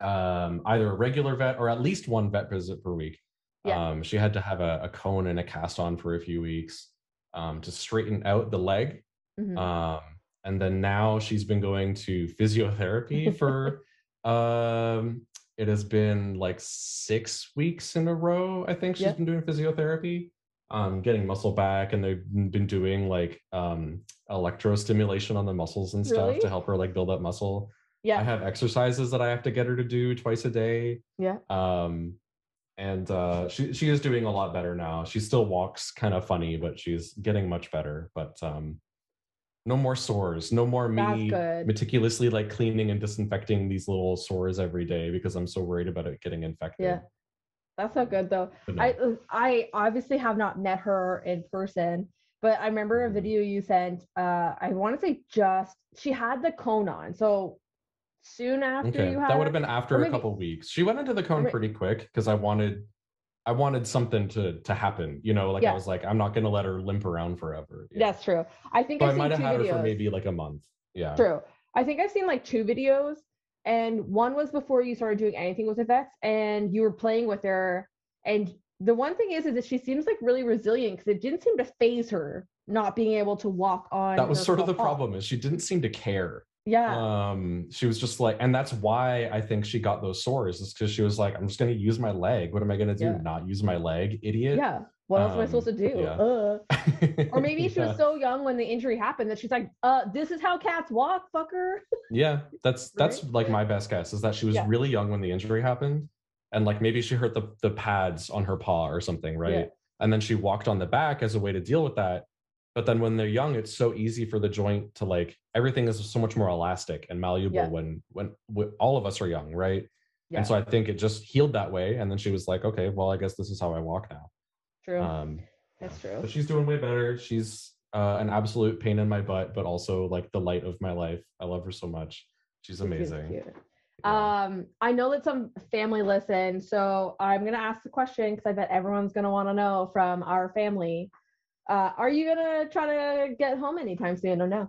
Um, either a regular vet or at least one vet visit per week. Yeah. Um, she had to have a, a cone and a cast on for a few weeks um, to straighten out the leg. Mhm. Um, and then now she's been going to physiotherapy for um it has been like six weeks in a row i think she's Yeah. been doing physiotherapy um getting muscle back and they've been doing like um electrostimulation on the muscles and stuff Really? to help her like build up muscle Yeah, i have exercises that i have to get her to do twice a day Yeah. um and uh she she is doing a lot better now she still walks kind of funny but she's getting much better but um no more sores no more me meticulously like cleaning and disinfecting these little sores every day because i'm so worried about it getting infected Yeah. That's so good though. No. I uh, I obviously have not met her in person, but I remember a Mhm. video you sent. Uh, I want to say just she had the cone on, so soon after okay you had that would have been after or a maybe- couple weeks she went into the cone pretty quick because i wanted i wanted something to to happen you know like Yeah. i was like i'm not gonna let her limp around forever yeah. That's true. I think so i might have had her for maybe like a month yeah True. I think I've seen like two videos, and one was before you started doing anything with vets, and you were playing with her. And the one thing is, is that she seems like really resilient because it didn't seem to phase her not being able to walk on. that was sort of the problem is she didn't seem to care Yeah. um she was just like and that's why i think she got those sores is because she was like i'm just going to use my leg what am i going to do Yeah. not use my leg idiot yeah. What else am I um, supposed to do? yeah. Uh. Or maybe she was so young when the injury happened that she's like, uh, this is how cats walk, fucker. yeah that's that's Right? like my best guess is that she was Yeah. really young when the injury happened and like maybe she hurt the the pads on her paw or something right Yeah. and then she walked on the back as a way to deal with that but then when they're young it's so easy for the joint to like everything is so much more elastic and malleable Yeah. when when when all of us are young right Yeah. and so i think it just healed that way and then she was like okay well i guess this is how i walk now True. um That's true. but she's doing way better she's uh, an absolute pain in my butt but also like the light of my life i love her so much she's She's amazing. Yeah. Um, I know that some family listen, so I'm gonna ask the question because I bet everyone's gonna want to know from our family. Uh, are you gonna try to get home anytime soon or no?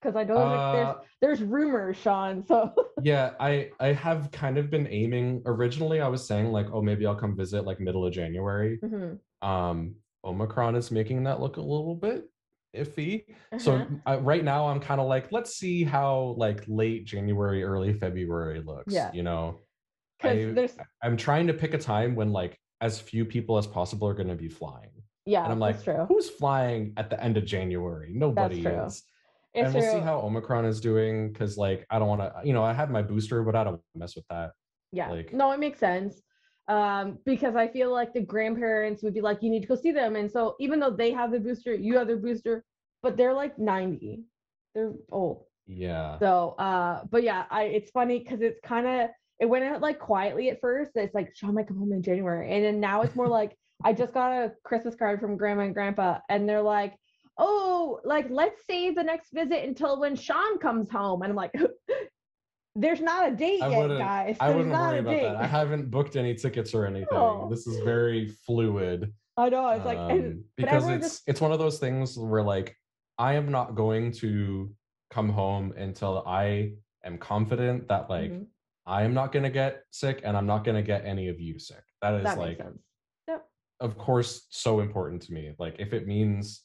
Because I know Uh, there's there's rumors, Sean. So yeah, I I have kind of been aiming. Originally, I was saying like, oh, maybe I'll come visit like middle of January. Mhm. Um, Omicron is making that look a little bit iffy. So Uh-huh. uh, right now, I'm kind of like, let's see how like late January, early February looks. Yeah. You know, because I- there's I'm trying to pick a time when like as few people as possible are going to be flying. Yeah, and I'm like, that's true. who's flying at the end of January? Nobody true. is. It's and we'll true. see how Omicron is doing because, like, I don't want to, you know, I had my booster, but I don't mess with that. Yeah. Like- no, it makes sense. Um, because I feel like the grandparents would be like, you need to go see them. And so even though they have the booster, you have the booster, but they're like 90. They're old. Yeah. So uh, but yeah, I it's funny because it's kind of it went out like quietly at first. It's like Sean might come home in January. And then now it's more like I just got a Christmas card from grandma and grandpa, and they're like, oh, like let's save the next visit until when Sean comes home. And I'm like, there's not a date I yet, wouldn't- guys. I There's wouldn't not worry a about date. that. I haven't booked any tickets or anything. No. This is very fluid. I know. It's like, um, but because it's just- it's one of those things where like I am not going to come home until I am confident that like Mhm, I am not going to get sick and I'm not going to get any of you sick. That is that like sense. Of course so important to me like if it means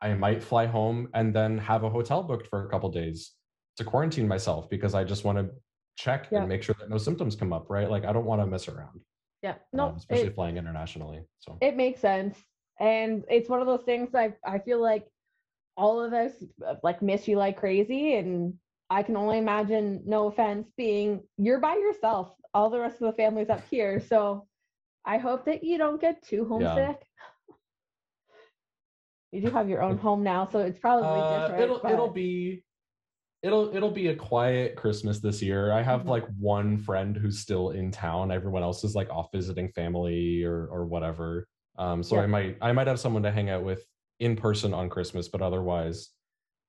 i might fly home and then have a hotel booked for a couple days to quarantine myself because i just want to check Yeah. and make sure that no symptoms come up right like i don't want to mess around Yeah. no No, especially it, flying internationally so it makes sense. And it's one of those things I I feel like all of us uh, like miss you like crazy and I can only imagine, no offense, being you're by yourself. All the rest of the family's up here. So I hope that you don't get too Yeah. homesick. You do have your own home now, so it's probably uh, different. it'll it'll be it'll it'll be a quiet christmas this year i have Mhm. like one friend who's still in town everyone else is like off visiting family or or whatever um so Yeah. i might i might have someone to hang out with in person on christmas but otherwise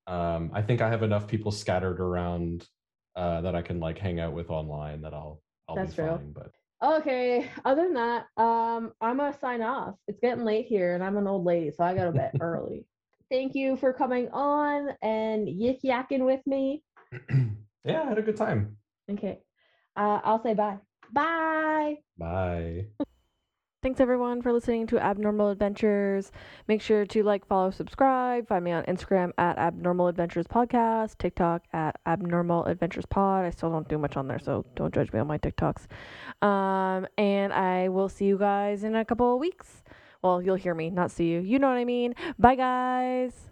um i think i have enough people scattered around uh that i can like hang out with online that i'll i'll That's be true. fine but Okay. Other than that, um, I'm gonna sign off. It's getting late here, and I'm an old lady, so I go to bed early. Thank you for coming on and yik yakking with me. yeah i had a good time Okay. Uh, I'll say bye. Bye. bye Thanks everyone for listening to Abnormal Adventures. Make sure to like, follow, subscribe. Find me on Instagram at Abnormal Adventures Podcast, TikTok at Abnormal Adventures Pod. I still don't do much on there, so don't judge me on my TikToks. Um, and I will see you guys in a couple of weeks. Well, you'll hear me, not see you. You know what I mean. Bye, guys.